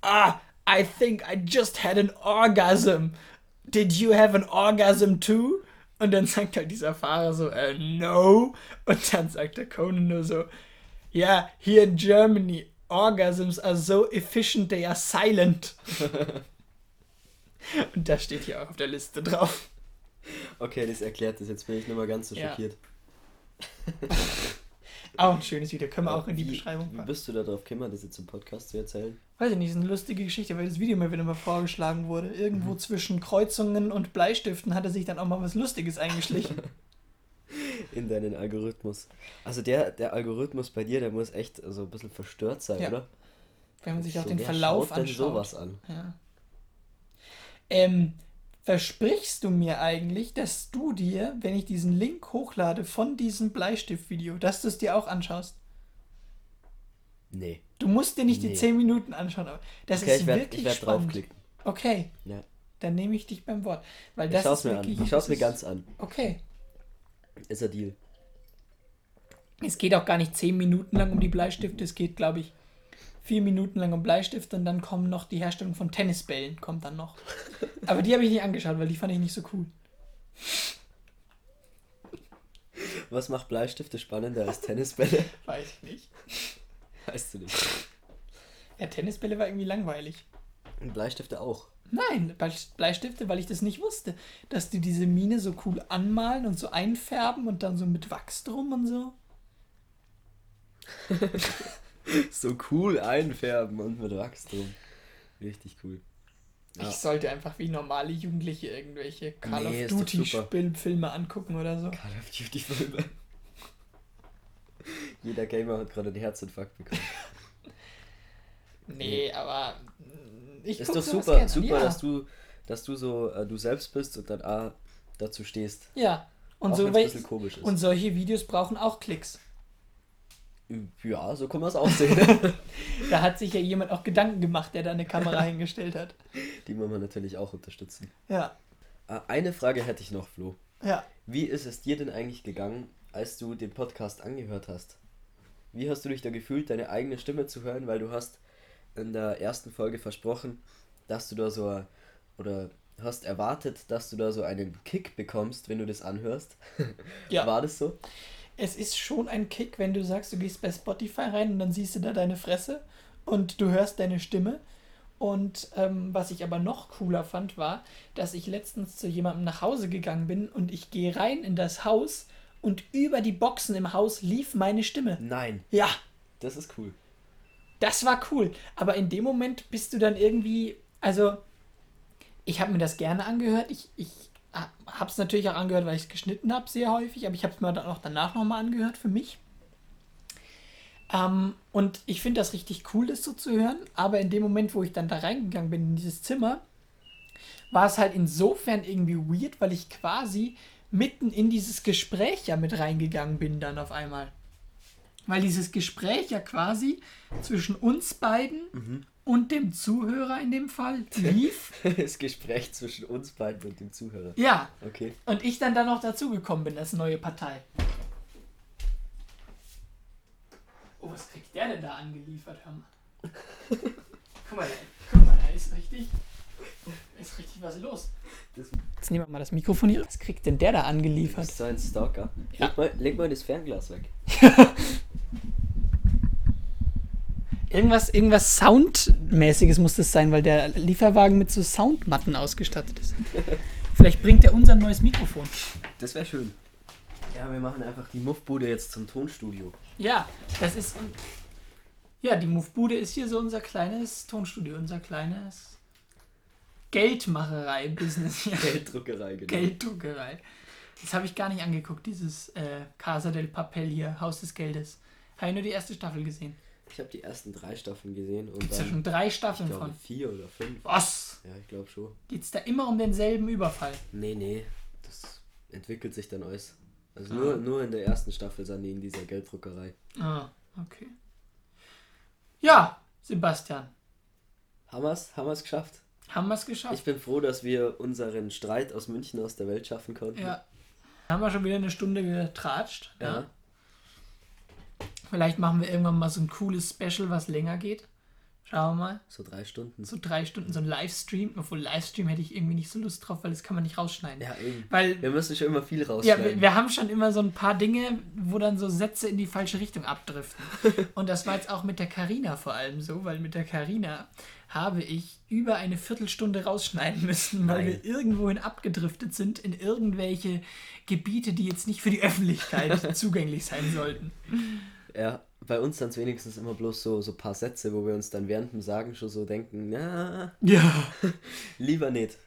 [SPEAKER 1] Ah, I think I just had an orgasm. Did you have an orgasm too? Und dann sagt halt dieser Fahrer so, äh, no. Und dann sagt der Conan nur so, ja, yeah, here in Germany, orgasms are so efficient, they are silent. Und das steht hier auch auf der Liste drauf.
[SPEAKER 2] Okay, das erklärt das. Jetzt bin ich nur mal ganz so
[SPEAKER 1] Ja.
[SPEAKER 2] schockiert.
[SPEAKER 1] Auch ein schönes Video, können wir auch in die
[SPEAKER 2] wie,
[SPEAKER 1] Beschreibung
[SPEAKER 2] Wie
[SPEAKER 1] packen.
[SPEAKER 2] bist du da drauf gekommen, das jetzt im Podcast zu erzählen?
[SPEAKER 1] Weiß ich nicht, ist eine lustige Geschichte, weil das Video mir wieder mal vorgeschlagen wurde. Irgendwo zwischen Kreuzungen und Bleistiften hat er sich dann auch mal was Lustiges eingeschlichen.
[SPEAKER 2] In deinen Algorithmus. Also der, der Algorithmus bei dir, der muss echt so ein bisschen verstört sein,
[SPEAKER 1] Ja.
[SPEAKER 2] oder?
[SPEAKER 1] Wenn man sich auch
[SPEAKER 2] So,
[SPEAKER 1] den Verlauf
[SPEAKER 2] schaut denn
[SPEAKER 1] anschaut.
[SPEAKER 2] sowas an?
[SPEAKER 1] Ja. Ähm, versprichst du mir eigentlich, dass du dir, wenn ich diesen Link hochlade von diesem Bleistiftvideo, dass du es dir auch anschaust?
[SPEAKER 2] Nee.
[SPEAKER 1] Du musst dir nicht die
[SPEAKER 2] Nee.
[SPEAKER 1] 10 Minuten anschauen, aber das
[SPEAKER 2] okay,
[SPEAKER 1] ist
[SPEAKER 2] ich werde
[SPEAKER 1] wirklich
[SPEAKER 2] ich werd
[SPEAKER 1] spannend.
[SPEAKER 2] draufklicken.
[SPEAKER 1] Okay,
[SPEAKER 2] Ja.
[SPEAKER 1] dann nehme ich dich beim Wort. Weil
[SPEAKER 2] Ich
[SPEAKER 1] das
[SPEAKER 2] schaue es mir an. Ich schaue es mir ganz an.
[SPEAKER 1] Okay.
[SPEAKER 2] Ist ein Deal.
[SPEAKER 1] Es geht auch gar nicht 10 Minuten lang um die Bleistifte, es geht, glaube ich, 4 Minuten lang um Bleistifte und dann kommen noch die Herstellung von Tennisbällen, kommt dann noch. Aber die habe ich nicht angeschaut, weil die fand ich nicht so cool.
[SPEAKER 2] Was macht Bleistifte spannender als Tennisbälle?
[SPEAKER 1] Weiß ich nicht.
[SPEAKER 2] Weißt du nicht.
[SPEAKER 1] Ja, Tennisbälle war irgendwie langweilig.
[SPEAKER 2] Und Bleistifte auch.
[SPEAKER 1] Nein, Blei- Bleistifte, weil ich das nicht wusste. Dass die diese Mine so cool anmalen und so einfärben und dann so mit Wachs drum und so.
[SPEAKER 2] So cool einfärben und mit Wachs drum. Richtig cool. Ja.
[SPEAKER 1] Ich sollte einfach wie normale Jugendliche irgendwelche Call
[SPEAKER 2] Nee,
[SPEAKER 1] of Duty Filme angucken oder so.
[SPEAKER 2] Call of Duty Filme. Jeder Gamer hat gerade einen Herzinfarkt bekommen.
[SPEAKER 1] Nee, aber mm, ich
[SPEAKER 2] Ist doch super, super,
[SPEAKER 1] ja.
[SPEAKER 2] dass du, dass du so äh, du selbst bist und dann ah, dazu stehst.
[SPEAKER 1] Ja, und, so
[SPEAKER 2] wenn's ein
[SPEAKER 1] wel-
[SPEAKER 2] bisschen komisch ist.
[SPEAKER 1] und solche Videos brauchen auch Klicks.
[SPEAKER 2] Ja, so kann man es auch sehen.
[SPEAKER 1] Da hat sich ja jemand auch Gedanken gemacht, der da eine Kamera hingestellt hat.
[SPEAKER 2] Die muss man natürlich auch unterstützen.
[SPEAKER 1] Ja,
[SPEAKER 2] Äh, eine Frage hätte ich noch, Flo.
[SPEAKER 1] ja.
[SPEAKER 2] Wie ist es dir denn eigentlich gegangen, als du den Podcast angehört hast? Wie hast du dich da gefühlt, deine eigene Stimme zu hören? Weil du hast in der ersten Folge versprochen, dass du da so oder hast erwartet, dass du da so einen Kick bekommst, wenn du das anhörst.
[SPEAKER 1] Ja.
[SPEAKER 2] War das so?
[SPEAKER 1] Es ist schon ein Kick, wenn du sagst, du gehst bei Spotify rein und dann siehst du da deine Fresse und du hörst deine Stimme. Und ähm, was ich aber noch cooler fand, war, dass ich letztens zu jemandem nach Hause gegangen bin und ich gehe rein in das Haus und über die Boxen im Haus lief meine Stimme.
[SPEAKER 2] Nein,
[SPEAKER 1] Ja,
[SPEAKER 2] das ist cool.
[SPEAKER 1] das war cool. Aber in dem Moment bist du dann irgendwie, also ich habe mir das gerne angehört. Ich, ich habe es natürlich auch angehört, weil ich es geschnitten habe, sehr häufig. Aber ich habe es mir dann auch danach nochmal angehört für mich. Ähm, und ich finde das richtig cool, das so zu hören. Aber in dem Moment, wo ich dann da reingegangen bin in dieses Zimmer, war es halt insofern irgendwie weird, weil ich quasi mitten in dieses Gespräch ja mit reingegangen bin dann auf einmal. Weil dieses Gespräch ja quasi zwischen uns beiden und dem Zuhörer in dem Fall lief.
[SPEAKER 2] Das Gespräch zwischen uns beiden und dem Zuhörer.
[SPEAKER 1] ja,
[SPEAKER 2] Okay.
[SPEAKER 1] und ich dann da noch dazugekommen bin als neue Partei. Oh, was kriegt der denn da angeliefert, hör mal. Guck mal, guck mal, da ist richtig, da ist richtig was los.
[SPEAKER 2] Das
[SPEAKER 1] Jetzt nehmen wir mal das Mikrofon hier. Was kriegt denn der da angeliefert?
[SPEAKER 2] ist so ein Stalker.
[SPEAKER 1] Ja.
[SPEAKER 2] Leg, mal, leg mal das Fernglas weg.
[SPEAKER 1] Irgendwas, irgendwas Soundmäßiges muss das sein, weil der Lieferwagen mit so Soundmatten ausgestattet ist. Vielleicht bringt er unser neues Mikrofon.
[SPEAKER 2] Das wäre schön. Ja, wir machen einfach die Muffbude jetzt zum Tonstudio.
[SPEAKER 1] Ja, das ist. Ja, die Movebude ist hier so unser kleines Tonstudio, unser kleines. Geldmacherei-Business hier.
[SPEAKER 2] Gelddruckerei, genau.
[SPEAKER 1] Gelddruckerei. Das habe ich gar nicht angeguckt, dieses äh, Casa del Papel hier, Haus des Geldes. Habe ich nur die erste Staffel gesehen.
[SPEAKER 2] Ich habe die ersten drei Staffeln gesehen und
[SPEAKER 1] Gibt es ja schon drei
[SPEAKER 2] ich
[SPEAKER 1] Staffeln
[SPEAKER 2] glaube,
[SPEAKER 1] von.
[SPEAKER 2] vier oder fünf.
[SPEAKER 1] Was?
[SPEAKER 2] Ja, ich glaube schon.
[SPEAKER 1] Geht es da immer um denselben Überfall?
[SPEAKER 2] Nee, nee, das entwickelt sich dann alles. Also
[SPEAKER 1] Ah.
[SPEAKER 2] nur, nur in der ersten Staffel sind die in dieser Gelddruckerei.
[SPEAKER 1] Ah, okay. Ja, Sebastian,
[SPEAKER 2] Haben? Haben wir's geschafft?
[SPEAKER 1] haben wir es geschafft?
[SPEAKER 2] Ich bin froh, dass wir unseren Streit aus München aus der Welt schaffen konnten.
[SPEAKER 1] ja. Haben wir schon wieder eine Stunde getratscht. Ja.
[SPEAKER 2] Ja.
[SPEAKER 1] Vielleicht machen wir irgendwann mal so ein cooles Special, was länger geht. Schauen wir mal.
[SPEAKER 2] So drei Stunden.
[SPEAKER 1] So drei Stunden, so ein Livestream. Obwohl Livestream hätte ich irgendwie nicht so Lust drauf, weil das kann man nicht rausschneiden.
[SPEAKER 2] Ja, eben.
[SPEAKER 1] Weil
[SPEAKER 2] Wir müssen schon immer viel
[SPEAKER 1] Ja,
[SPEAKER 2] rausschneiden.
[SPEAKER 1] wir, wir haben schon immer so ein paar Dinge, wo dann so Sätze in die falsche Richtung abdriften. Und das war jetzt auch mit der Karina vor allem so, weil mit der Karina habe ich über eine Viertelstunde rausschneiden müssen, weil
[SPEAKER 2] Nein.
[SPEAKER 1] wir irgendwohin abgedriftet sind in irgendwelche Gebiete, die jetzt nicht für die Öffentlichkeit zugänglich sein sollten.
[SPEAKER 2] Ja, bei uns sind es wenigstens immer bloß so so paar Sätze, wo wir uns dann während dem Sagen schon so denken, na,
[SPEAKER 1] Ja.
[SPEAKER 2] lieber nicht.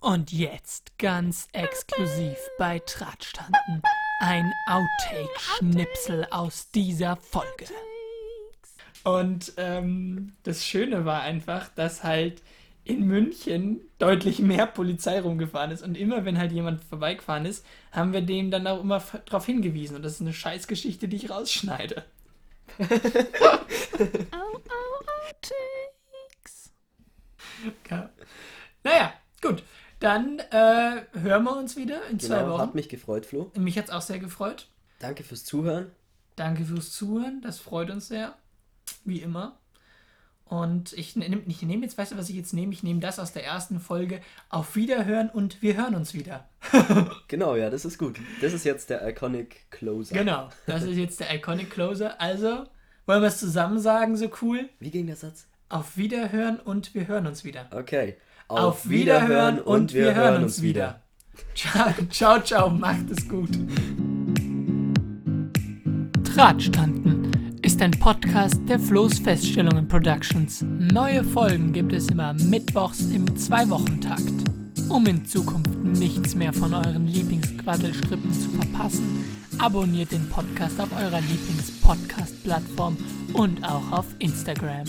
[SPEAKER 1] Und jetzt ganz exklusiv bei Tratstanden ein Outtake-Schnipsel aus dieser Folge. Und ähm, das Schöne war einfach, dass halt in München deutlich mehr Polizei rumgefahren ist. Und immer, wenn halt jemand vorbeigefahren ist, haben wir dem dann auch immer darauf hingewiesen. Und das ist eine Scheißgeschichte, die ich rausschneide. Ja. Naja, gut. Dann äh, hören wir uns wieder in zwei
[SPEAKER 2] Genau,
[SPEAKER 1] Wochen.
[SPEAKER 2] hat mich gefreut, Flo.
[SPEAKER 1] Mich hat es auch sehr gefreut.
[SPEAKER 2] Danke fürs Zuhören.
[SPEAKER 1] Danke fürs Zuhören. Das freut uns sehr. Wie immer. Und ich nehme ich nehm jetzt, weißt du, was ich jetzt nehme? Ich nehme das aus der ersten Folge. Auf Wiederhören und wir hören uns wieder.
[SPEAKER 2] Genau, ja, das ist gut. Das ist jetzt der Iconic Closer.
[SPEAKER 1] Genau. Das ist jetzt der Iconic Closer. Also, wollen wir es zusammen sagen, so cool?
[SPEAKER 2] Wie ging der Satz?
[SPEAKER 1] Auf Wiederhören und wir hören uns wieder.
[SPEAKER 2] Okay.
[SPEAKER 1] Auf, Wiederhören und wir hören uns wieder. Ciao, ciao, ciao, macht es gut. Drahtstanden ist ein Podcast der Floß Feststellungen Productions. Neue Folgen gibt es immer mittwochs im Zwei-Wochen-Takt. Um in Zukunft nichts mehr von euren Lieblingsquaddelstrippen zu verpassen, abonniert den Podcast auf eurer Lieblings-Podcast-Plattform und auch auf Instagram.